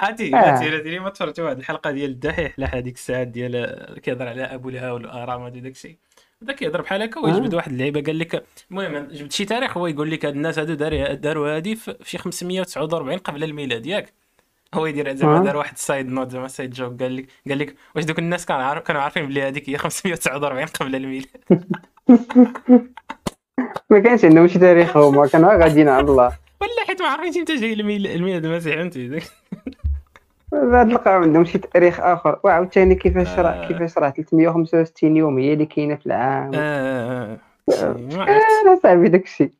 عرفتي آه. عرفتي عرفتي لي ما تفرجت واحد الحلقة ديال الدحيح لا هذيك الساعات ديال آه، كيهضر على أبو لها والارام هادي داك الشيء بدا كيهضر بحال هكا ويجبد آه. واحد اللعيبة قال لك المهم جبد شي تاريخ هو يقول لك هاد الناس هادو داروا هادي في شي 549 قبل الميلاد ياك هو يدير زعما آه. دار واحد side note زعما side joke قال لك قال لك واش دوك الناس كانوا عارف كانوا عارفين بلي هذيك هي 549 قبل الميلاد ما كانش عندهم شي تاريخ هما كانوا غاديين على الله ولا حيت ما عارفينش إمتى جاي الميل- الميلاد المسيح فهمتي بعد لقاو عندهم شي تاريخ آخر. وعاوتاني كيفاش آه. راه كيفاش راه 365 يوم هي اللي كاينة في العام. آه، آه، ما عرفت. أنا صاحبي داكشي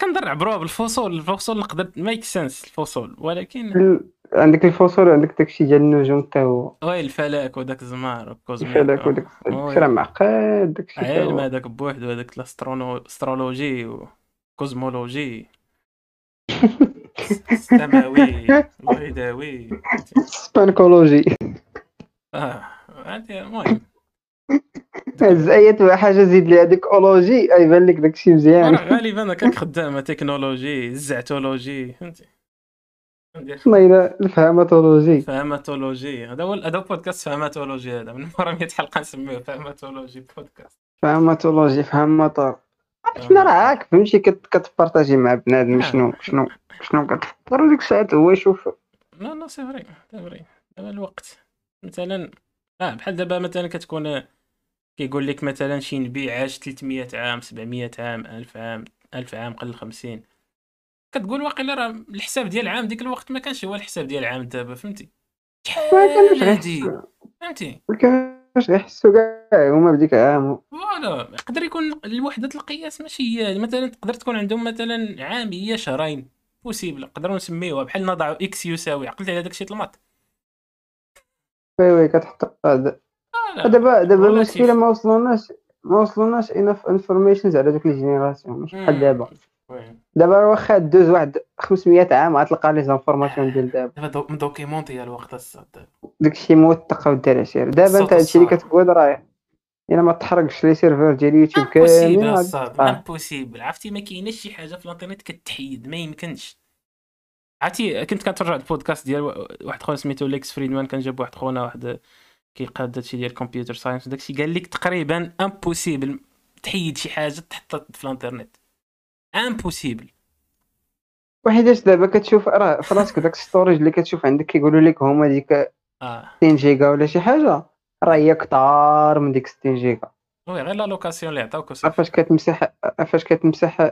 كنضر عبروها بالفصول. الفصول نقدر ميك سنس الفصول. ولكن عندك الفصول وعندك داكشي ديال النجوم حتى هو. وي الفلك وداك الزمار الفلك وداك راه معقد داكشي علم. هذاك بوحدو هذاك الاسترولوجي وكوزمولوجي السماوي الله يداوي سبانكولوجي. آه هادي المهم. هز اي حاجة زيد لي هذيك ologie يبان لك داكشي مزيان. راه غالبا هكاك خدامه تكنولوجي الزعتولوجي فهمتي؟ والله إلا الفهماتولوجي. فهماتولوجي هذا هو هذا بودكاست فهماتولوجي هذا. من مره 100 حلقه نسميه فهماتولوجي. بودكاست فهماتولوجي فهماتور حنا راه هاك فهمتي؟ كت- كت partager مع بنادم آه. شنو شنو شنو كتفكر وديك الساعات هو يشوف. لا لا c'est vrai c'est vrai. دابا الوقت مثلا آه بحال دابا مثلا كتكون آه، كيقول لك مثلا شي نبي عاش 300 عام 700 عام 1000 عام 1000 عام قل 50 كتقول واقيلا راه الحساب ديال العام ديك الوقت ما كانش هو الحساب ديال العام دابا فهمتي؟ شحال هادي فهمتي؟ ما كانوش غيحسوا كاع هما بديك عام فوالا يقدر يكون الوحدة القياس ماشي هي مثلا تقدر تكون عندهم مثلا عام هي شهرين بوسيبل نقدروا نسميوها بحال نضعوا إكس يساوي عقلت على داك الشيء المات وي وي كتحط هذا دابا دابا. المشكلة ما وصلوناش ما وصلوناش انف انفورميشنز على دوك الجينيراسيون ماشي بحال مم. دابا واخا دوز واحد 500 عام غتلقى لي زانفورماسيون ديال دابا. دابا دو- مدوكيمونتي الوقت الصاد داكشي موثق ودار عشير دابا انت هادشي اللي. كتقول راه الا ما تحرقش لي سيرفر ديال يوتيوب كاملين تقطع. impossible عرفتي ما كايناش شي حاجة في الانترنت كتحيد ما يمكنش. عرفتي كنت كنتفرج على البودكاست ديال واحد خونا سميتو ليكس فريدمان كان جاب واحد خونا واحد كيقاد هادشي ديال ال computer science وداكشي. قال لك تقريبا impossible تحيد شي حاجة تحطها في الانترنت. امبوسيبل وحيداش دابا كتشوف راه في راسك داك storage اللي كتشوف عندك كيقولوا لك هما ديك آه. 60 جيجا ولا شي حاجة راه هي كتار من ديك 60 جيجا. oui غير l'allocation اللي عطاوك فاش كتمسح فاش كتمسح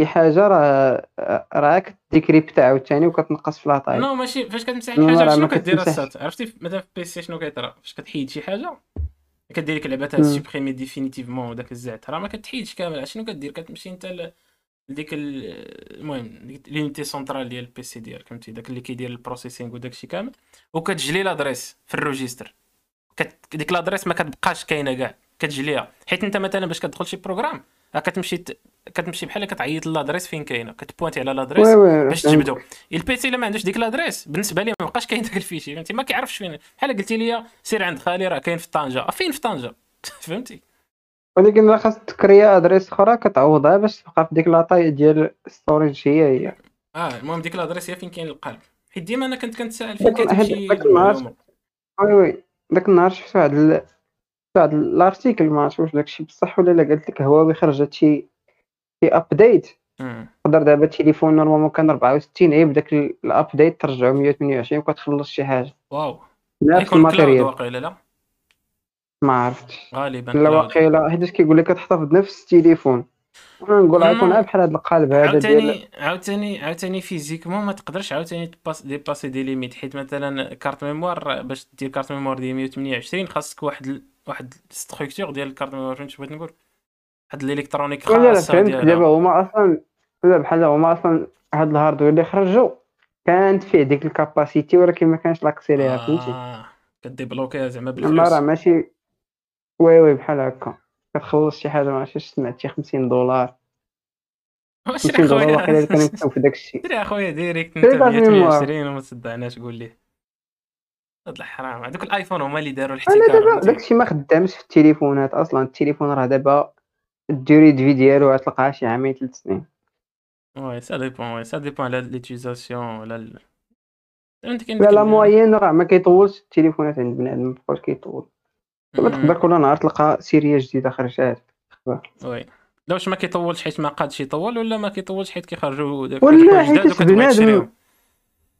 شي حاجة راه راه كت decrypt عاوتاني وكتنقص في la taille non ماشي فاش كتمسح الحاجة راه شنو كدير. الصاد عرفتي مثلا في PC شنو كيطرا؟ فاش كتحيد شي حاجة؟ كدير لك لعبة مم. supprimer définitivement وداك الزعتر. راه ما كتحيدش كامل شنو كدير؟ كتمشي انت ال- المهم ديك l'unité centrale ديال ال PC ديالك فهمتي؟ داك اللي كيدير ال processing وداك الشيء كامل. وكتجلي l'adresse في ال registre كت... ديك l'adresse ما كتبقاش كاينة كاع كتجليها. حيت انت مثلا باش كتدخل شي programme راه كتمشي ت... كتمشي بحال كتعيط l'adresse فين كاينة. كت pointer على l'adresse باش. تجبدو. ال PC الا ما عندوش ديك l'adresse بالنسبة لي ما بقاش كاين داك ال fichier فهمتي؟ ما كيعرفش فين. بحال قلتي لي سير عند خالي راه كاين في طنجة. فين في طنجة؟ فهمتي؟ ولكن راه خاص تكريا adresse أخرى كتعوضها باش تبقى في ديك la taille ديال storage هي هي. آه المهم ديك l'adresse هي فين كاين القالب. حيت ديما أنا كنت كنتسائل فين كتمشي داك النهار المعلومه oui oui. داك النهار شفت واحد ال... واحد l'article ما عرفتش واش داكشي بصح ولا لا. قالت لك هواوي خرجت شي شي update. تقدر دابا التليفون normalement كان 64 غيب داك ال- ال update ترجعو 128 وكتخلص شي حاجة. waouh. نفس ال matériel. واقيلا لا؟ ما عرفتش. غالبا لا واقيلا حيت كيقول لك كتحتفظ نفس التليفون. أنا نقول. غيكون غير بحال هاد القالب هذا ديال عاوتاني عاوتاني عاوتاني physiquement ما تقدرش عاوتاني ت passe dépasser des limites حيت مثلا carte mémoire باش دير carte mémoire ديال 128 خاصك واحد ال... واحد structure ديال ال carte mémoire فهمتي بغيت نقول؟ واحد l'électronique لا لا فهمت. دابا هما أصلا لا بحال هما أصلا هاد ال hardware اللي خرجوا كانت فيه ديك ال capacité ولكن ما كانش l'accès ليها فهمتي؟ آه. ك débloquer ها زعما أما راه بالفلوس ماشي oui oui بحال هكا. كتخلص شي حاجة ما عرفتش سمعت شي 50 دولار. واش 50 دولار واقيلا اخويا يكتبوا في داك الشيء. سير أخويا direct انت carte mémoire. 120 وما تصدعناش قول لي. هاد الحرام. هذوك الآيفون هما اللي داروا أنا الاحتكار دابا فهمتي؟ داك الشيء ما خدامش في التليفونات أصلا. التليفون راه دابا la durée de vie ديالو غتلقاها شي عامين ثلاث سنين. oui ça dépend oui ça dépend على l'utilisation ولا لا لا موين راه ما كيطولش. التليفونات عند بنادم ما بقاش كيطول. دابا. تقدر كل نهار تلقى سيريه جديدة خرجات وي. لا واش ما كيطولش حيت ما قادش يطول ولا ما كيطولش حيت كيخرجوا داك ولا حيت بنادم-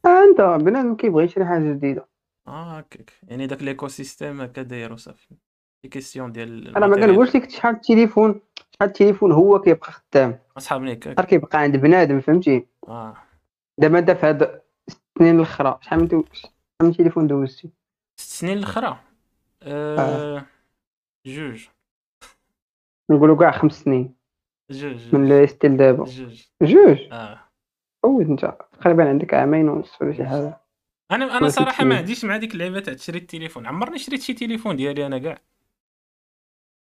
آه أنت بنادم كيبغي يشري حاجة جديدة. آه هكاك يعني داك ليكو سيستيم هكا داير وصافي. سي كيسيون ديال أنا ما. كنقولش لك شحال التليفون شحال التليفون هو كيبقى خدام. أصحاب نيك هكا. نهار كيبقى عند بنادم فهمتي؟ آه. دابا انت في هاد السنين الأخرى شحال من شحال من تليفون دوزتي؟ ست سنين الأخرى؟ آه... جوج. نقولوا كاع خمس سنين. جوج من اللي ستيل دابا. جوج. جوج؟ آه. فوت انت. تقريبا عندك عامين ونص ولا شي حاجة. أنا أنا صراحة. ما عنديش مع ديك اللعبه تاع تشري التليفون. عمرني شريت شي تليفون ديالي أنا كاع.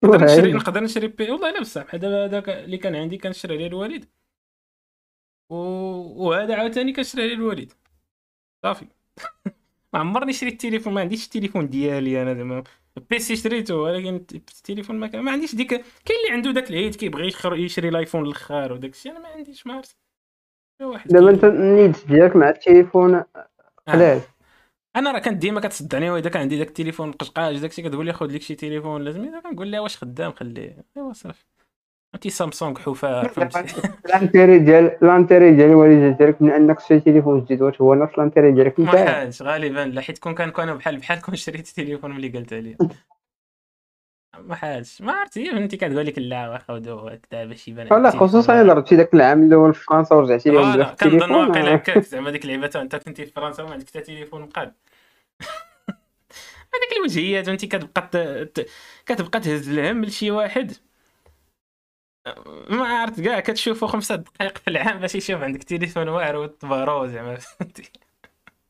نقدر نشري. نقدر نشري بي والله لا بصح. بحال دابا هذاك اللي كان عندي كنشري عليه الوالد. و... وهذا عاوتاني كنشري عليه الوالد. صافي. ما عمرني شريت التليفون ما عنديش التليفون ديالي أنا زعما PC شريته ولكن التليفون ما كان ما عنديش ديك كاين اللي عنده داك العيد كيبغي يشري الايفون الآخر وداك الشيء أنا ما عنديش ما عرفت واحد دابا انت النيت ديالك مع التليفون. علاش أنا راه كانت ديما كتصدعني واذا كان عندي داك التليفون قشقاج داكشي كتقول لي خذ لك شي تليفون لازم كنقول لها واش خدام خليه ايوا صافي عرفتي سامسونج حفار فهمتي الانتيري ديال الانتيري ديال الوالده ديالك من انك تشري تليفون جديد واش هو نفس الانتيري ديالك ما انت حاجش غالبا لا حيت كون كان كون بحال بحال كون شريت تليفون ملي قلت عليه ما حاجش ما عرفتي فهمتي كتقول لك لا واخا ودو هكذا باش يبان لا خصوصا. إلا ضربتي داك العام الأول في فرنسا ورجعتي لهم بلا كنظن واقيلا. هكاك زعما ديك اللعبه تا انت كنتي في فرنسا وما عندك حتى تليفون مقاد هذيك الوجهيات فهمتي كتبقى. كتبقى تهز الهم لشي واحد ما عرفت كاع كتشوفو خمسة دقائق في العام باش يشوف عندك تليفون واعر وتبارو زعما فهمتي.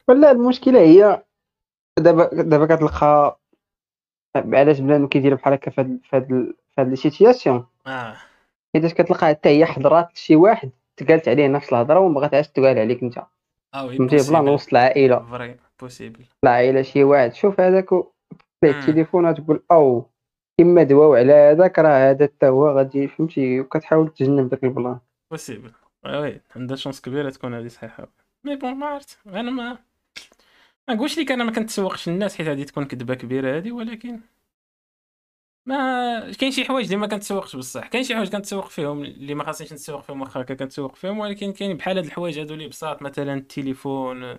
ولا المشكلة هي دابا دابا كتلقى علاش بنادم كيدير بحال هكا في هاد في هاد la situation. آه. حيتاش كتلقى حتى هي حضرات شي واحد تقالت عليه نفس الهضرة وما بغاتهاش تقال عليك انت. آه oui فهمتي؟ بلا وسط العائلة. vrai possible العائلة شي واحد. شوف هذاك و-. التليفون وتقول أو. كما دواو على هذاك راه هذا حتى هو غادي فهمتي؟ وكتحاول تجنب داك ال plan. possible oui عندها chance كبيرة تكون هذه صحيحة. mais bon ما عرفت. أنا ما ما نقولش لك أنا ما كنتسوقش الناس حيت هذه تكون كذبة كبيرة هذه ولكن ما كاين شي حوايج اللي ما كنتسوقش بصح. كاين شي حوايج كنتسوق فيهم اللي ما خاصنيش نتسوق فيهم واخا كنتسوق فيهم ولكن كاين بحال هاد الحوايج هادو اللي بساط مثلا التليفون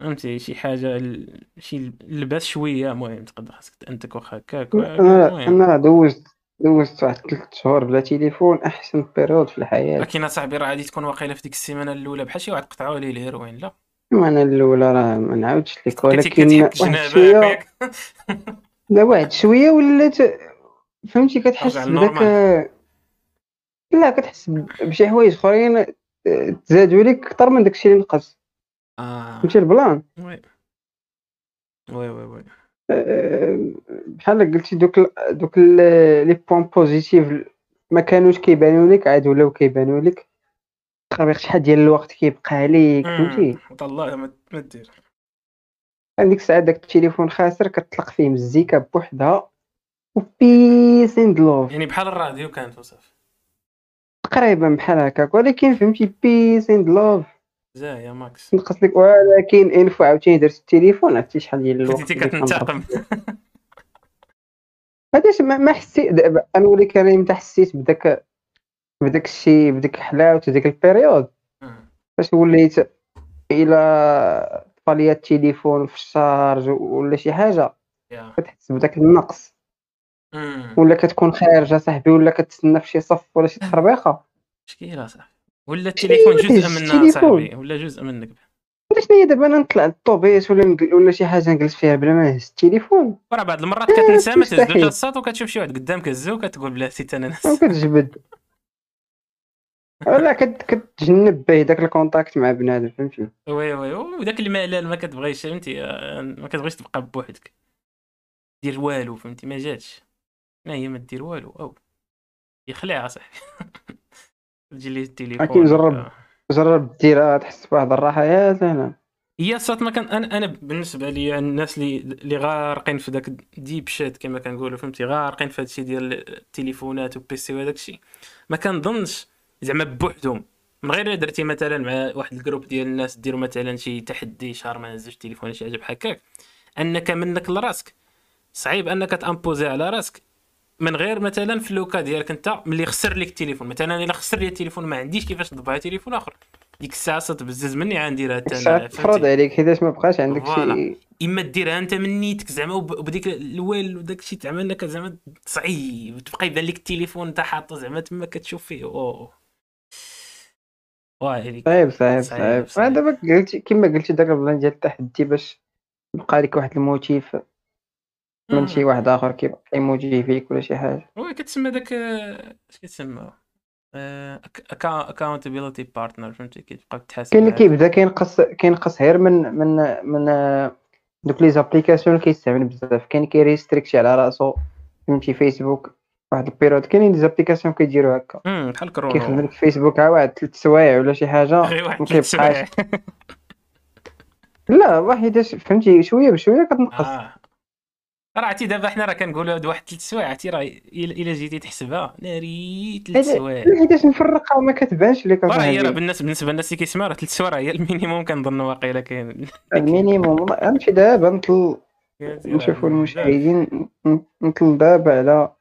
فهمتي شي حاجة ال- شي لباس شوية المهم تقدر خاصك تأنتك واخا هكاك أنا المهم. أنا دوزت دوزت واحد ثلاث شهور بلا تليفون أحسن période في الحياة. لكن أصاحبي راه غادي تكون واقيلا في ديك السيمانة الأولى بحال شي واحد قطعوا ليه الهيروين لا. اما أنا الأولى راه ما نعاودش لك ولكن كتحك واحد شوية لا واحد شوية ولات فهمتي كتحس بداك le normal. لا كتحس ب- بشي حوايج أخرين آه، تزادوا لك أكثر من داكشي اللي نقص. آه. فهمتي ال plan oui oui oui oui آه، بحال قلتي دوك دوك les points positifs ما كانوش كيبانوا لك عاد ولاو كيبانوا لك. خبيق شحال ديال الوقت كيبقى عليك فهمتي؟ مم. الله ما ما دير. عندك الساعة داك التليفون خاسر كتطلق فيه مزيكا بوحدها و peace and love يعني بحال الراديو كانت وصافي. تقريبا بحال هكاك ولكن فهمتي بيس اند لوف زاهيه ماكس نقص لك ولكن انفو عاوتاني درت التليفون عرفتي شحال ديال الوقت كنتي. كتنتقم هاداش ما, حسيت دابا نولي كريم متى حسيت بداك بداك الشيء بداك حلاوه ديك البيريود مم. فاش وليت إلى طفى التليفون في الشارج ولا شي حاجة يا. كتحس بداك النقص. ولا كتكون خارجة صاحبي ولا كتسنى في شي صف ولا شي تخربيقه مشكلة صاحبي ولا التليفون جزء منا. صاحبي؟ ولا جزء منك؟ ولا شنو هي دابا أنا نطلع للطوبيس ولا ولا شي حاجة نجلس فيها بلا ما نهز التليفون. وراه بعض المرات كتنسى ما تهزوش مستحيل. الصوت وكتشوف شي واحد قدامك هزو وكتقول بلاتي أنا ناس وكتجبد. ولا كت كتجنب به داك ال contact مع بنادم فهمتي؟ وي وي وداك الملل ما كتبغيش فهمتي؟ آه، ما كتبغيش تبقى بوحدك. دير والو فهمتي؟ ما جاتش. ما هي ما دير والو أو. يخلع صاحبي. تجي لي التليفون أكيد جرب. آه. جرب ديرها تحس بواحد الراحة. يا سلام هي الصوت ما كان أنا أنا بالنسبة لي الناس اللي اللي غارقين في ذاك ديب شات كما كنقولوا فهمتي؟ غارقين في هادشي ديال التليفونات وبيسي وهذاك الشيء. ما كنظنش زعما بوحدهم من غير درتي مثلا مع واحد ال groupe ديال الناس ديروا مثلا شي تحدي شهر ما نهزوش التليفون شي حاجة بحال هكاك أنك منك لراسك صعيب أنك ت imposer على راسك. من غير مثلا في le cas ديالك أنت ملي خسر لك التليفون مثلا إلا خسر لي التليفون ما عنديش كيفاش نطبع تليفون آخر. ديك الساعة صتبزز مني غنديرها حتى أنا تفرض؟ عليك حيتاش ما بقاش عندك. شي إما ديرها أنت من نيتك زعما وب- وبديك الوال وداك الشيء زعما انك زعما صعيب تبقى يبان لك التليفون أنت حاطه زعما تما كتشوف فيه. أوه. صعيب صعيب صعيب، دابا قلتي كما قلتي داك ال plan ديال التحدي باش يبقى لك واحد ال motif. من شي واحد آخر كيبقى ي motiver فيك ولا شي حاجة. oui كتسمى داك آه، اش كتسمى accountability partner فهمتي؟ كتبقى تحاسب كاين اللي. كيبدا كينقص كينقص غير من من من آه، دوك les applications اللي كيستعمل بزاف. كاين كي restricter على راسو فهمتي؟ فيسبوك واحد ال période كاينين des applications كيديروا هكا. بحال كيخدم كورونا لك فيسبوك عا واحد ثلاث سوايع ولا شي حاجة غير واحد ثلاث سوايع. لا واحد فهمتي؟ شوية بشويه كتنقص. آه. راه عرفتي دابا حنا راه كنقولوا هاد واحد ثلاث سوايع عرفتي راه إلا جيتي تحسبها ناري ثلاث سوايع. حيتاش نفرقها ما كتبانش لك راه هي راه بالنسبة بالنسبة للناس اللي كيسمعوا راه ثلاث سوايع هي ال minimum كنظن واقيلا كاين. ال minimum. نمشي دابا نطل نشوفوا المشاهدين نطل دابا على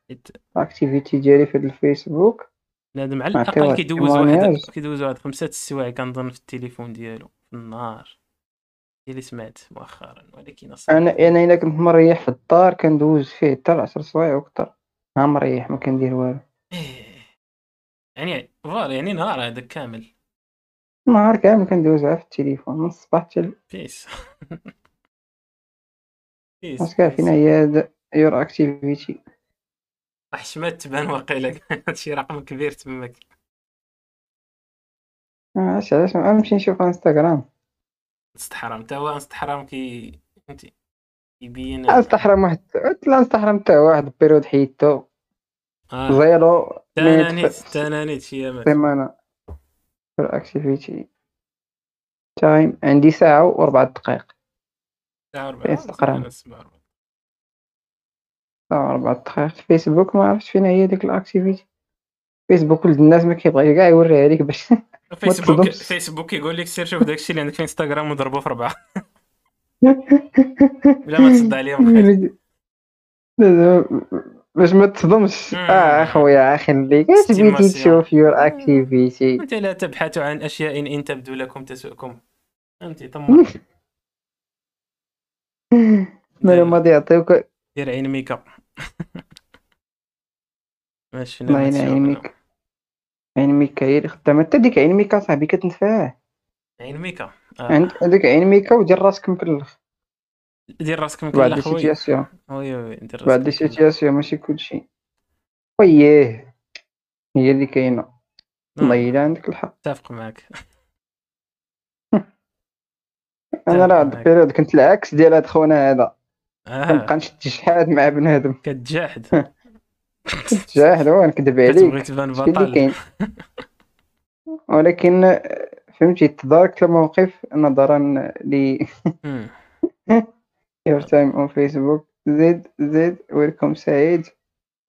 ال activity ديالي في الفيسبوك. بنادم على الاقل كيدوز واحد. كيدوز واحد خمسة السوايع كنظن في التليفون ديالو في النهار. اللي سمعت مؤخرا ولكن أنا أنا الا كنت مريح في الدار كندوز فيه حتى 10 سوايع وكثر ها مريح ما كندير والو. إيه. يعني voilà يعني نهار هذاك كامل. النهار كامل كندوزها في التليفون من الصباح حتى بيس. بيس باسكو فينا هي يور أكتيفيتي. حشمات تبان واقيلا. شي رقم كبير تماك علاش علاش؟ ما نمشي نشوف إنستغرام. نستحرم. حتى هو نستحرم كي فهمتي؟ يبين انستغرام واحد الانستغرام حتى واحد البيريود حيدتو. آه. زيرو تانانيت تانانيت شي يامات سيمانة. your activity time عندي ساعة وأربعة دقائق. ساعة في انستغرام. ساعة وربع. ساعة وأربعة دقائق. فيسبوك ما عرفتش فين هي ديك ال activity. فيسبوك ولد الناس ما كيبغي كاع يوريها لك باش فيسبوك. فيسبوك يقول لك سير شوف داكشي اللي عندك في انستغرام وضربه في ربعه بلا ما تصدع عليهم باش ما تصدمش. آه اخويا خليك estimation. تبغي تشوف your activity انت لا تبحثوا عن اشياء ان تبدو لكم تسؤكم فهمتي طمر معلومات يعطيوك دير عين ميكا ماشي الله يعين عين ميكا هي اللي خدامة. حتى ديك عين ميكا صاحبي كتنفعه عين ميكا آه. عند- عندك عين ميكا ودير راسك مكلخ دير راسك بعد مكلخ خويا citation oui oui دير راسك بعد مكلخ. citation ماشي كلشي وياه هي اللي كاينة. والله نعم، إلا عندك الحق. أتفق معك. أنا راه هاد معاك. البيريود كنت العكس ديال هاد خونا هذا. آه. كنبقى نشد شحال مع بنادم. كتجاحد جاهل هو نكذب كتبغي عليك. تبان بطل كاين؟ ولكن آه، فهمتي تداركت الموقف نظرا ل your time on Facebook. زيد زيد welcome سعيد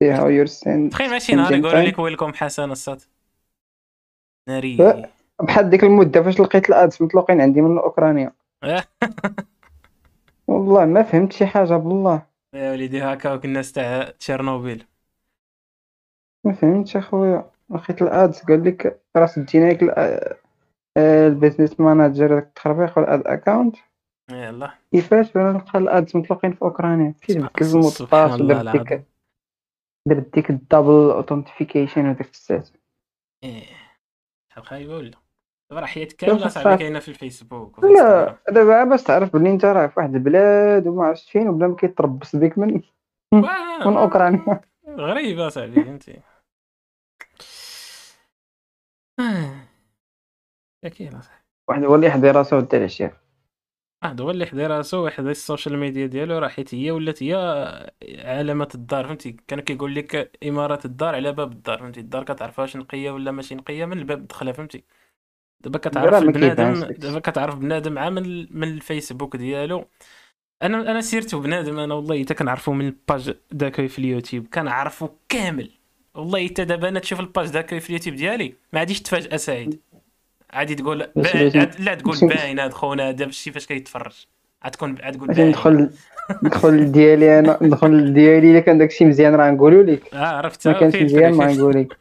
see how you're send تخيل ماشي نهار يقولوا. لك welcome حسن الصاد ناري. بحال ديك المدة فاش لقيت ال ads مطلوقين عندي من اوكرانيا. والله ما فهمت شي حاجة بالله. يا وليدي هكاك الناس تاع تشيرنوبيل. ما فهمتش أخويا. لقيت ال ads قال لك راه سدينا لك آه، ال business manager داك التخربيق وال ad account. يلا. كيفاش؟ وأنا نلقى الأدز مطلقين في أوكرانيا. كيف باس الله ودرت. ديك درت ديك الدبل اوثنتيفيكيشن وداك السات إيه. شحال خايبه ولا دابا راه حياتك كاملة صاحبي. كاينة في الفيسبوك لا. دابا باش تعرف بلي أنت راه في واحد البلاد وما عرفتش فين وبلا ما كيتربص بك من من أوكرانيا. غريبة صاحبي فهمتي آه. يا كاين صاحبي واحد هو اللي يحضر راسو ودار الشيء واحد هو اللي حدا راسو ويحضر ال social media ديالو راه حيت هي ولات هي علامة الدار فهمتي؟ كان كيقول لك امارات الدار على باب الدار فهمتي؟ الدار كتعرفها واش نقية ولا ماشي نقية من الباب دخلها فهمتي؟ دابا كتعرف راه ما بنادم كيبانش. دابا كتعرف بنادم عا من من الفيسبوك ديالو. أنا أنا سيرت بنادم أنا والله حتى كنعرفو من ال page داك في اليوتيوب كنعرفو كامل. والله حتى دابا أنا تشوف ال page داك في اليوتيوب ديالي ما غاديش تفاجئ سعيد. عادي تقول عاد- لا تقول باين هاد خونا هذا شتي فاش كيتفرج. عتكون عاد تقول باش باين ندخل ندخل ديالي أنا ندخل ديالي إلا كان داكشي مزيان راه نقولو لك. آه عرفت. ما كانش مزيان ما نقول لك.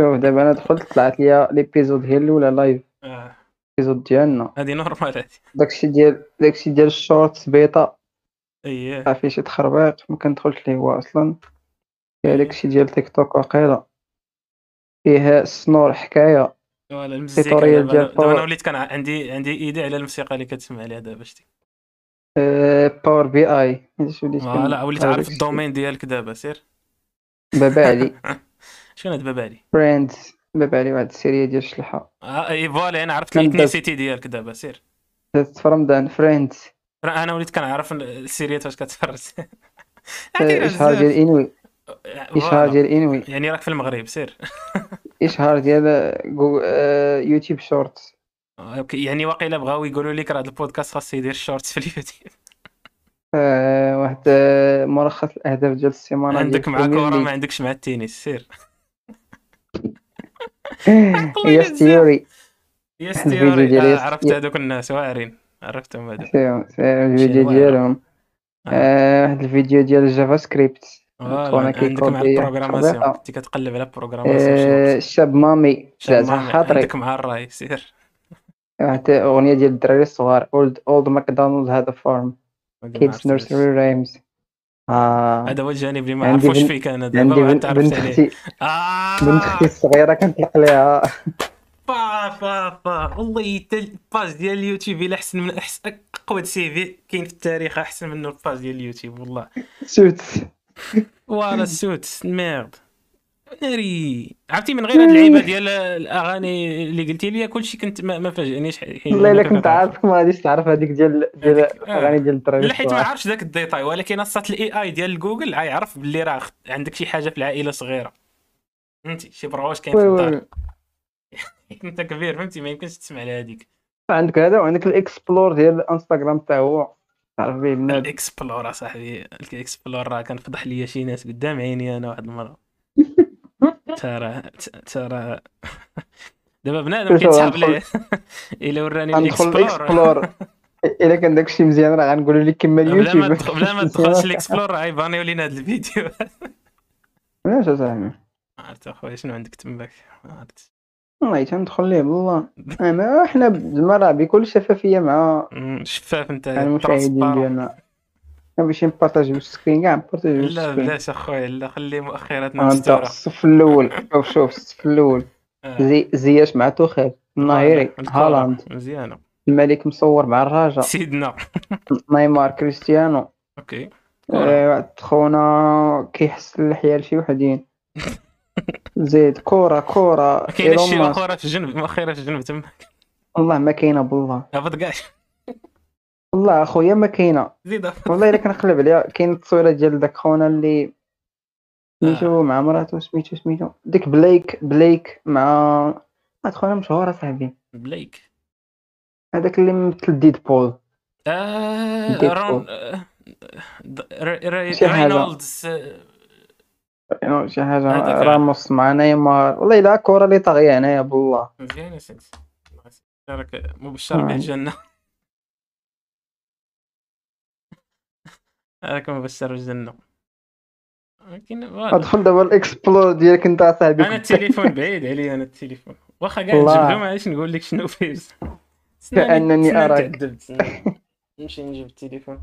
شوف دابا أنا دخلت طلعت ليا l'épisode هي الأولى live آه، l'épisode ديالنا. هادي normal هادي. داكشي ديال داكشي ديال ال shorts بيتا اييه عارف شي تخربيق. ما كندخلش ليه هو أصلا. داكشي ديال تيك توك واقيلا فيها سنور حكاية. ولا المزيكا توتوريال دابا ديال دابا أنا باور. وليت كان عندي عندي إيدي على الموسيقى اللي كتسمع عليها دابا شتي. باور بي اي وليت كن- فوالا وليت عارف. الدومين ديالك دابا سير. بابا علي شكون هاد بابا علي فريندز بابا علي واحد السيريه ديال الشلحه آه إي فوالا أنا عرفت كان الاثنيسيتي ديالك دابا سير. في رمضان Friends راه أنا وليت كنعرف ال séries فاش كتفرج. إشهار ديال inwi. اشهار ديال inwi. يعني راك في المغرب سير. اشهار ديال جو- آه، YouTube shorts. OK يعني واقيلا بغاو يقولوا لك راه البودكاست خاص يدير shorts في اليوتيوب. آه، واحد آه، ملخص الاهداف ديال السيمانة عندك مع ال Premier League. ما عندكش مع التنس سير. هي ستيوري يا الفيديو ستيوري ديال آه يس- عرفت هذوك الناس واعرين. عرفتهم هذوك. سير سير الفيديو واعرة. ديالهم. آه، واحد الفيديو ديال الجافا سكريبت. فوالا، خونا عندك مع البروغراماسيون. كنتي كتقلب على البروغراماسيون آه، الشاب مامي شاب خاطري. عندك مع الراي سير واحد أغنية ديال الدراري الصغار اولد اولد ماكدونالد هذا فارم ما كيدز عرفتش. نيرسري رايمز آه. هذا هو الجانب اللي ما عندي عرفوش بن- فيك أنا دابا عندي وعاد بنت تعرفت عليه أختي. آه. بنت أختي الصغيرة كنطلق ليها فا فا فا. والله حتى الباج ديال اليوتيوب إلا أحسن من احسن أقوى سي في كاين في التاريخ أحسن منه الباج ديال اليوتيوب والله. سوت فوالا السوت. ميرد. ناري. عرفتي من غير هاد اللعيبة ديال الأغاني اللي قلتي لي كلشي كنت ما, فاجئنيش حين والله إلا كنت. عارفك ما غاديش تعرف هذيك ديال ديال آه. الأغاني ديال الدراري لا حيت ما. عرفتش ذاك الديتاي ولكن اصات الاي اي ديال جوجل غيعرف باللي راه عندك شي حاجة في العائلة صغيرة. فهمتي؟ شي proche كاين في الدار. أنت كبير فهمتي؟ ما يمكنش تسمع لهذيك عندك هذا وعندك ال explore ديال الإنستغرام تا هو تعرف به بنادم ال explore أصاحبي ال explore راه كان فضح لي شي ناس قدام عيني أنا واحد المرة. ترى ترى دابا بنادم كيتسحب ليه؟ إلا وراني ال explore. إلا كان داكشي مزيان راه غنقولوا لك كمل بلا ما اليوتيوب بلا ما تدخلش ال explore راه يبانيو لينا هاد الفيديو. علاش أصاحبي. عرفت أخويا شنو عندك تماك؟ ما عرفت. والله تندخل ليه؟ بالله. أنا حنا زعما راه بكل شفافية مع شفاف أنت المشاهدين. ديالنا باش نبارطاجيو السكرين كاع نبارطاجيو لا بلاش اخويا لا خلي مؤخراتنا انت مستورة. الصف الأول. شوف شوف الصف الأول. آه. زي زياش مع توخيل. النهيري الكرة هالاند. مزيانة. الملك مصور مع الراجا. سيدنا. نيمار كريستيانو. OK. آه، واحد خونا كيحس اللحية لشي وحدين. زيد كورة كورة. ما كاينش شي. أخرى في الجنب مؤخرة في الجنب تما. والله ما كاينة بالله هبط كاع. والله أخويا ما كاينة. زيد. والله إلا كنقلب عليها كاين التصويره ديال داك خونا اللي سميتو مع مراتو سميتو سميتو. ديك Blake Blake مع واحد خونا مشهور صاحبي. Blake. هذاك اللي مثل Deadpool آه Deadpool. Ryan آه،. Reynolds آه، يعني شي حاجة هذاك. راموس مع نيمار والله إلا الكرة اللي طاغية هنايا بالله مزيان يا سيدي راك مبشر. بالجنة راك مبشر بالجنة ولكن. ادخل دابا ال explore ديالك انت أصاحبي أنا التليفون بعيد عليا أنا التليفون واخا كاع. نجبدو معليش نقول لك شنو فيه. تعذبت سناني. نمشي نجيب التليفون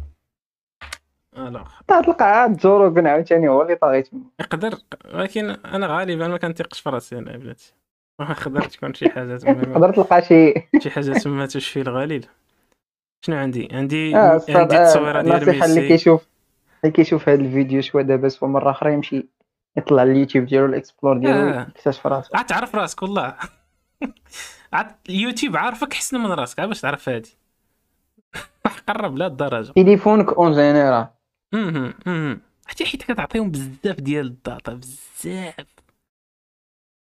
الوغ تلقى عاد جوروغن عاوتاني هو اللي طاغيت منه. يقدر ولكن أنا غالبا ما كنثقش في راسي أنا بلاتي يقدر تكون شي حاجة تما تقدر تلقى شي. شي حاجة تما تشفي الغليل. شنو عندي؟ عندي آه عندي التصويره آه، ديال النصيحة اللي ميسي. كيشوف اللي كيشوف هذا الفيديو شوية دابا سوا مرة أخرى يمشي يطلع اليوتيوب ديالو ال explore ديالو آه. يكتشف راسو. عاد تعرف راسك والله. عاد اليوتيوب عارفك حسن من راسك عاد باش تعرف هادي. قرب لا الدرجة. تليفونك en général مهم، مهم. حتى حيت كتعطيهم بزاف ديال ال data بزاف.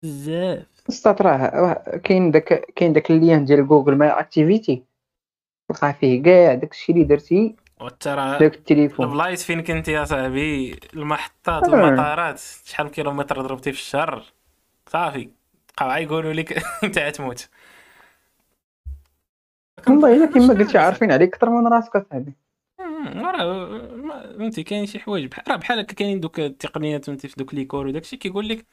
بزاف. السطات راه راه كاين داك كاين داك ال lien ديال جوجل my activity تلقى فيه كاع داكشي اللي درتي. وترى داك التليفون. البلايص فين كنتي يا صاحبي؟ المحطات. المطارات. شحال كيلومتر ضربتي في الشهر؟ صافي. بقاو يقولوا لك أنت غتموت والله إلا كما قلتي عارفين عليك أكثر من راسك اصاحبي راه فهمتي كاين شي حوايج بحال راه بحال هكا كاينين دوك التقنيات فهمتي في دوك les cours وداكشي كيقول لك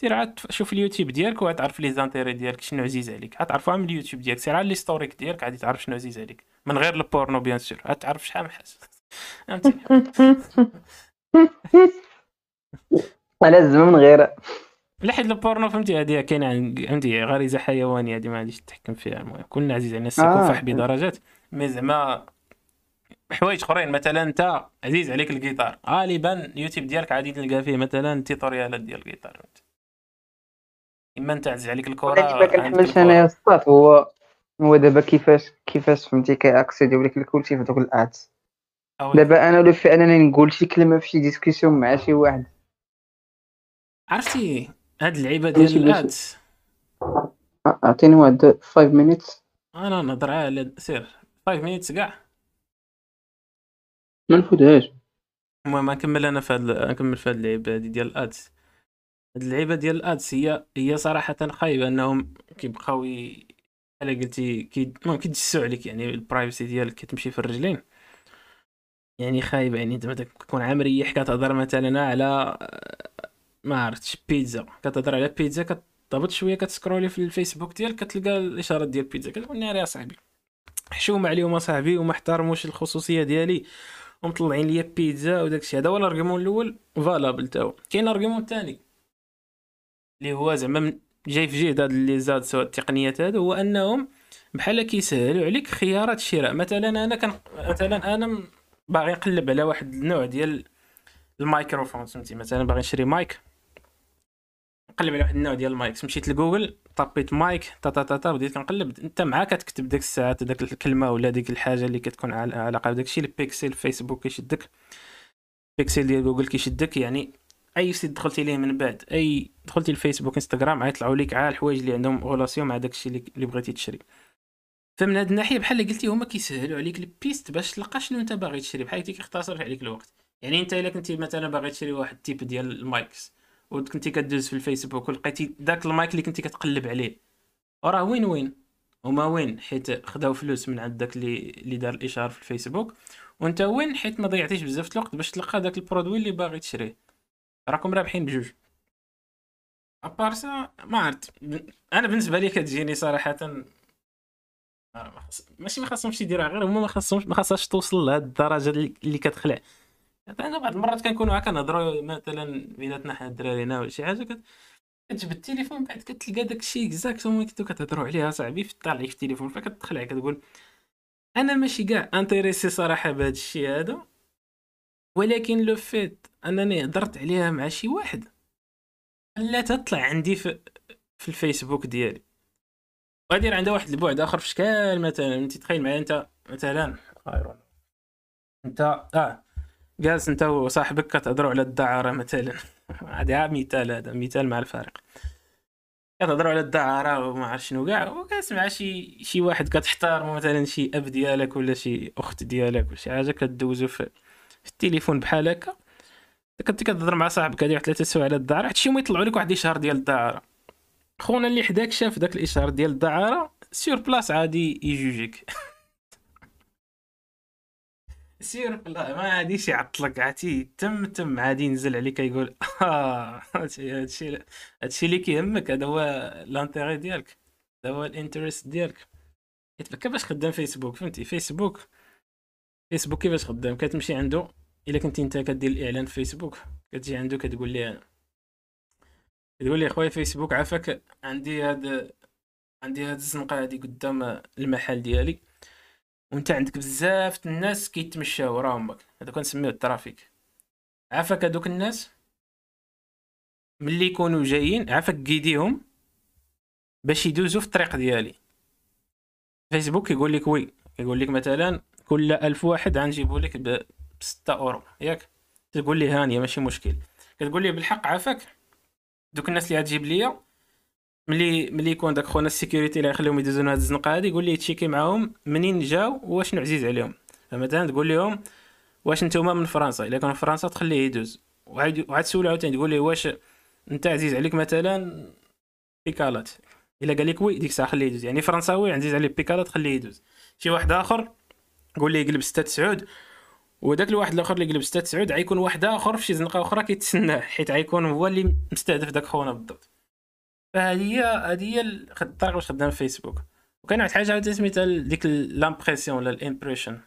سير عاد شوف اليوتيوب ديالك وعاد تعرف les intérêts ديالك شنو عزيز عليك. عاد تعرفها من اليوتيوب ديالك سير على l'historique ديالك عاد تعرف شنو عزيز عليك. من غير ال porno bien sûr عاد تعرف شحال من حاجة. فهمتي؟ على الزمن من غير. لا حيت البورنو فهمتي هذه كاينة عن- عندي غريزة حيوانية هذه ما غاديش تحكم فيها. المهم كلنا عزيز علينا السكوفاح آه. بدرجات مي زعما حوايج اخرين. مثلا انت عزيز عليك الجيتار. غالبا اليوتيوب ديالك عادي تلقى فيه مثلا تيتوريالات ديال الجيتار. إما انت عزيز عليك الكره ما كنحملش. أنايا السطات هو هو دابا كيفاش كيفاش فهمتي؟ كيأكسيديو لك الكلشي في دوك أو- دابا أنا لو في أنني نقول شي كلمة في شي discussion مع شي واحد. عرفتي؟ هاد اللعيبة ديال ال ads أعطيني واحد 5 minutes أنا نهضر على سير 5 minutes كاع. ما نفوتهاش. المهم نكمل أنا في نكمل في اللعيبة هادي ديال ال ads هاد اللعيبة ديال ال ads هي هي صراحة خايبة إنهم كيبقاو بحال قلتي كي المهم كيدسوا عليك يعني ال privacy ديالك كتمشي في الرجلين. يعني خايبة يعني انت كتكون عام ريح كتهضر مثلا على ما عرفتش بيتزا. كتهضر على بيتزا كتهبط شوية كت scroll ي في الفيسبوك ديالك كتلقى الإشهارات ديال بيتزا. كتقول ناري يا صاحبي حشوم عليهم أصاحبي وما احترموش الخصوصية ديالي. ومطلعين ليا بيتزا وداكشي. هذا هو ال argument الأول فالابل تا هو كاين ال argument الثاني اللي هو زعما جاي في جهد هاد اللي زاد سواء التقنيات هادو هو أنهم بحال كيسهلوا عليك خيارات الشراء. مثلا أنا كان مثلا أنا باغي نقلب على واحد النوع ديال الميكروفون فهمتي؟ مثلا باغي نشري مايك. نقلب على واحد النوع ديال المايك. مشيت لجوجل طبيت مايك تا تا تا تا بديت كنقلب. انت معاك كتكتب ديك الساعات داك الكلمة ولا ديك الحاجة اللي كتكون عل- علاقة بداك الشيء البيكسل فيسبوك كيشدك. بيكسل ديال جوجل كيشدك يعني أي site دخلتي ليه من بعد أي دخلتي الفيسبوك إنستغرام غيطلعوا لك على الحوايج اللي عندهم relation مع داك الشيء اللي بغيتي تشري. فمن هاد الناحية بحال اللي قلتي هما كيسهلوا عليك البيست باش تلقى شنو انت باغي تشري بحال كيختصر عليك الوقت. يعني انت إلا كنتي مثلا باغي تشري واحد ال type ديال ال mics وكنتي كدوز في الفيسبوك ولقيتي داك المايك اللي كنتي كتقلب عليه. وراه win win؟ هما win؟ حيت خداو فلوس من عند داك اللي اللي دار الاشهار في الفيسبوك. وانت win؟ حيت ما ضيعتيش بزاف الوقت باش تلقى داك ال produit اللي باغي تشريه. راكم رابحين بجوج. à part ça ما عرفت. أنا بالنسبة لي كتجيني صراحة. آه، ماشي ما خاصهمش يديروها غير هما ما خاصهمش ما خاصهاش توصل لهاد الدرجة اللي كتخلع. أنا بعض المرات كنكونوا هكا نهضروا مثلا بيناتنا حنا الدرارينا ولا شي حاجة كت... كتجبد التليفون بعد كتلقى داك الشيء exactement كنتو كتهضروا عليه صاحبي في طالع في التليفون فكتدخل كتقول أنا ماشي كاع intéressé صراحة بهذا الشيء هذا ولكن لو فيت أنني هضرت عليها مع شي واحد لا تطلع عندي في, في الفيسبوك ديالي. غادي عندها واحد البعد آخر في شكال مثلا أنت تخيل معايا أنت مثلا أنت آه. جالس انت وصاحبك كتهضروا على الدعاره مثلا هذا مثال هذا مثال مع الفارق. كتهضروا على الدعاره وما عرف شنو كاع وكتسمع شي شي واحد كتحتارمو مثلا شي أب ديالك ولا شي أخت ديالك ولا شي حاجة كدوزو في, التليفون بحال هكا. كنت كتهضر مع صاحبك هادي واحد ثلاثة سوايع على الدعاره حتى شي يوم يطلعوا لك واحد الاشهار ديال الدعارة. خونا اللي حداك شاف داك الإشهار ديال الدعارة سير بلا عادي يجوجيك سير. بلا ما غاديش يعطلك عرفتي؟ تم تم عادي ينزل عليك يقول آه هادشي هادشي اللي كيهمك هذا هو l'intérêt ديالك هذا هو ال interest ديالك. حيت كيفاش خدام فيسبوك فهمتي؟ فيسبوك فيسبوك كيفاش خدام؟ كتمشي عنده إلا كنتي انت كدير الإعلان في فيسبوك كتجي عنده كتقول ليه تقول لي اخويا فيسبوك عافاك عندي هاد عندي هاد الزنقة هادي قدام المحل ديالي. وانت عندك بزاف الناس كيتمشاو وراهم هذا كنسميو ال trafic. عافاك هادوك الناس؟ ملي يكونوا جايين عافاك guider يهم باش يدوزوا في الطريق ديالي. فيسبوك يقول لك oui يقول لك مثلا كل ألف واحد غنجيبو لك ب 6 أورو. ياك؟ تقول لي هانيه ماشي مشكل. كتقول لي بالحق عافاك؟ دوك الناس اللي غتجيب ليا ملي ملي يكون داك خونا ال sécurité اللي غيخليهم يدوزو هاد الزنقة هادي يقول لي ت check ي معاهم منين جاو واشنو عزيز عليهم. فمثلا تقول لهم واش نتوما من فرنسا إلا كانوا فرنسا تخليه يدوز. وعاد وعاد تسول عاوتاني تقول ليه واش أنت عزيز عليك مثلا بيكالات إلا قال لك oui ديك الساعة خليه يدوز. يعني فرنساوي عزيز عليه بيكالات خليه يدوز. شي واحد آخر قول ليه يقلب 6 سعود. وداك الواحد الآخر اللي قلب 6 سعود غيكون واحد آخر في شي زنقة أخرى كيتسناه حيت غيكون هو اللي مستهدف داك خونا بالضبط. فهذه هي هذه الطريقة باش خدام فيسبوك وكاين واحد الحاجة عاوتاني سميتها ديك l'impression ولا ال impression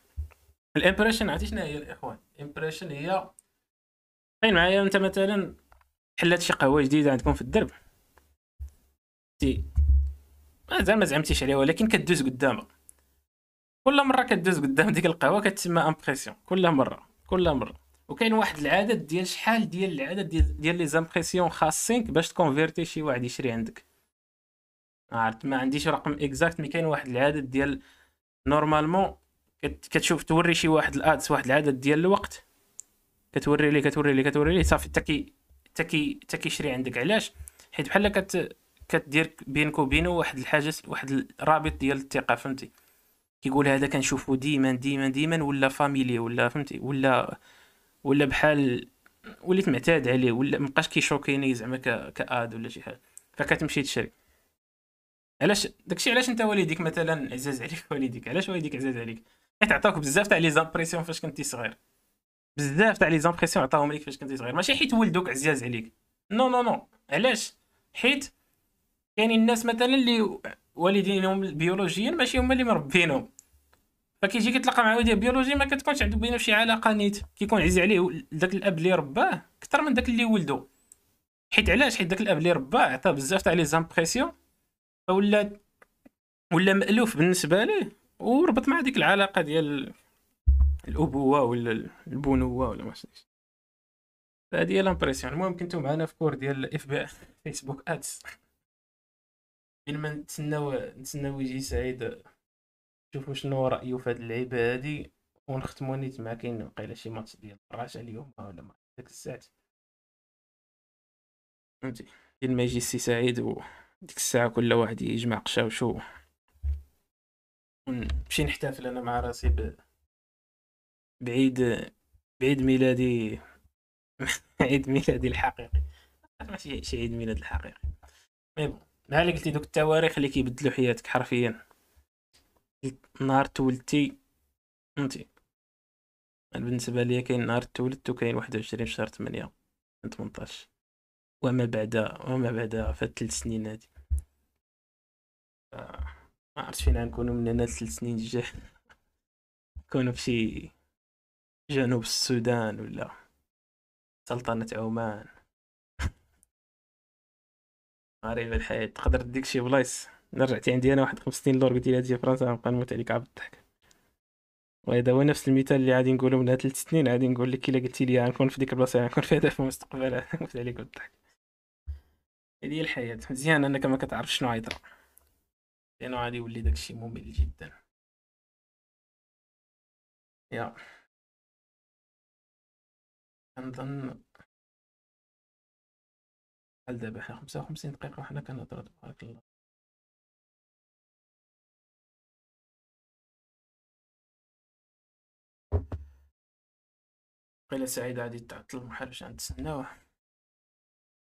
ال impression عرفتي شنو هي الإخوان؟ ال impression هي تخيل معايا أنت مثلا حلات شي قهوة جديدة عندكم في الدرب. تي مازال ما زعمتيش عليها ولكن كدوز قدامها. كل مرة كدوز قدام ديك القهوة كتسمى impression كل مرة. كل مرة. وكاين واحد العدد ديال شحال ديال العدد ديال, ديال les impressions خاصينك باش ت convertir شي واحد يشري عندك. عرفت؟ ما عنديش رقم exact mais كاين واحد العدد ديال normalement كتشوف توري شي واحد ال ads واحد العدد ديال الوقت. كتوري ليه كتوري ليه كتوري ليه صافي تكي تكي تكي يشري عندك. علاش؟ حيت بحال كت كدير بينك وبينه واحد الحاجة واحد الرابط ديال الثقة فهمتي؟ كيقول هذا كنشوفو ديما ديما ديما ولا familier ولا فهمتي؟ ولا ولا بحال وليت معتاد عليه ولا مابقاش كيشوكيني زعما ك ad ولا شي حاجة. فكتمشي تشري. علاش؟ داكشي علاش انت والديك مثلا عزاز عليك والديك؟ علاش والديك عزاز عليك؟ حيت عطاوك بزاف تاع les impressions فاش كنتي صغير. بزاف تاع les impressions عطاهم ليك فاش كنتي صغير. ماشي حيت ولدوك عزاز عليك. non non non. علاش؟ حيت كاينين الناس مثلا اللي والدينهم بيولوجيا ماشي هما اللي مربينهم. فكيجي كيتلاقى مع والديه بيولوجي ما كتكونش عنده بينه شي علاقة نيت. كيكون عزيز عليه داك الأب اللي رباه أكثر من داك اللي ولدو. حيت علاش؟ حيت داك الأب اللي رباه عطاه بزاف تاع les impressions فولا ولا مألوف بالنسبة ليه وربط مع ديك العلاقة ديال الأبوة ولا البنوة ولا ما شنوش فهذه هي l'impression المهم كنتو معنا في cours ديال FB Facebook ads. بين ما نتسناو نتسناو يجي سعيد نشوفوا شنو رايه في هاد اللعيبة هادي ونختمو نيت مع كاين وقيلا شي ماتش ديال الرجاء اليوم ولا ما ديك الساعات فهمتي؟ كاين ما يجي السي سعيد وديك الساعة كل واحد يجمع قشاوشو نمشي نحتفل أنا مع راسي ب... بعيد بعيد ميلادي عيد ميلادي الحقيقي. ماشي شي عيد ميلاد الحقيقي. mais bon بحال قلتي دوك التواريخ اللي كيبدلوا حياتك حرفيا. نهار تولدتي. فهمتي؟ بالنسبة ليا كاين نهار تولدت وكاين واحد وعشرين شهر تمنية تمنطاش. وما بعد وما بعد في الثلاث سنين هادي. ما عرفتش فين غنكونو من هنا لثلاث سنين الجاي نكونو فشي جنوب السودان ولا سلطنة عمان. غريبة الحياة. تقدر ديك شي بلايص؟ رجعتي عندي أنا واحد 50 لور قلت لي هادي فرنسا غنبقى نموت عليك عبد الضحك وهذا هو نفس المثال اللي غادي نقولو من ثلاث سنين غادي نقول لك إلا قلتي لي غنكون في ديك البلاصة غنكون فيها في المستقبل نموت عليك بالضحك هذه هي الحياة. مزيان أنك ما كتعرفش شنو غيطرا لأنه غادي يولي داكشي ممل جدا. يا. كنظن بحال دابا حنا 55 دقيقة وحنا كنهضرو تبارك الله. سعيدة غادي تعطل المحل باش غنتسناوه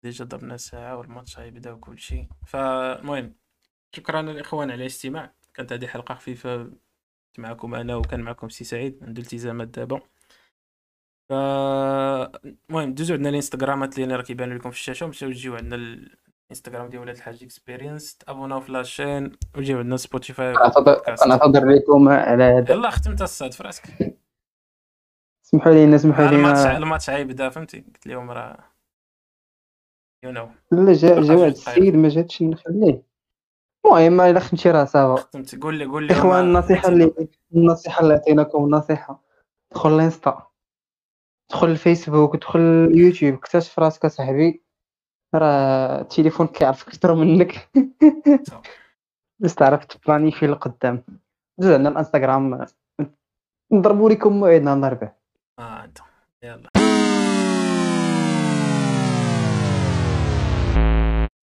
déjà درنا ساعة والماتش غيبدا وكلشي فالمهم شكرا للإخوان على الاستماع. كانت هذه حلقة خفيفة. معكم أنا وكان معكم سي سعيد. عنده التزامات دابا. ف المهم دوزو عندنا الانستغرامات اللي راه كيبانوا لكم في الشاشة. ومشاو تجيو عندنا الانستغرام ديال ولاد الحاج Experience ت abonner او في la chaîne وجيو عندنا Spotify نعتذر لكم على هذا. يلاه ختمت الصاد في راسك سمحوا لينا سمحوا الماتش لينا الماتش غيبدا فهمتي. قلت لهم راه يو نو لا جا جا في واحد. السيد ما جاتش نخليه. المهم إلا ختمتي راه صافا. ختمت قول لي قول لي إخوان النصيحة اللي النصيحة اللي عطيناكم النصيحة. دخل الانستا دخل الفيسبوك دخل اليوتيوب. اكتشف راسك أصاحبي. راه التليفون كيعرفك أكثر منك. باش تعرف ت planifier لقدام دوز عندنا الانستغرام. نضربوا لكم موعد نهار الاربعاء آه انت يلا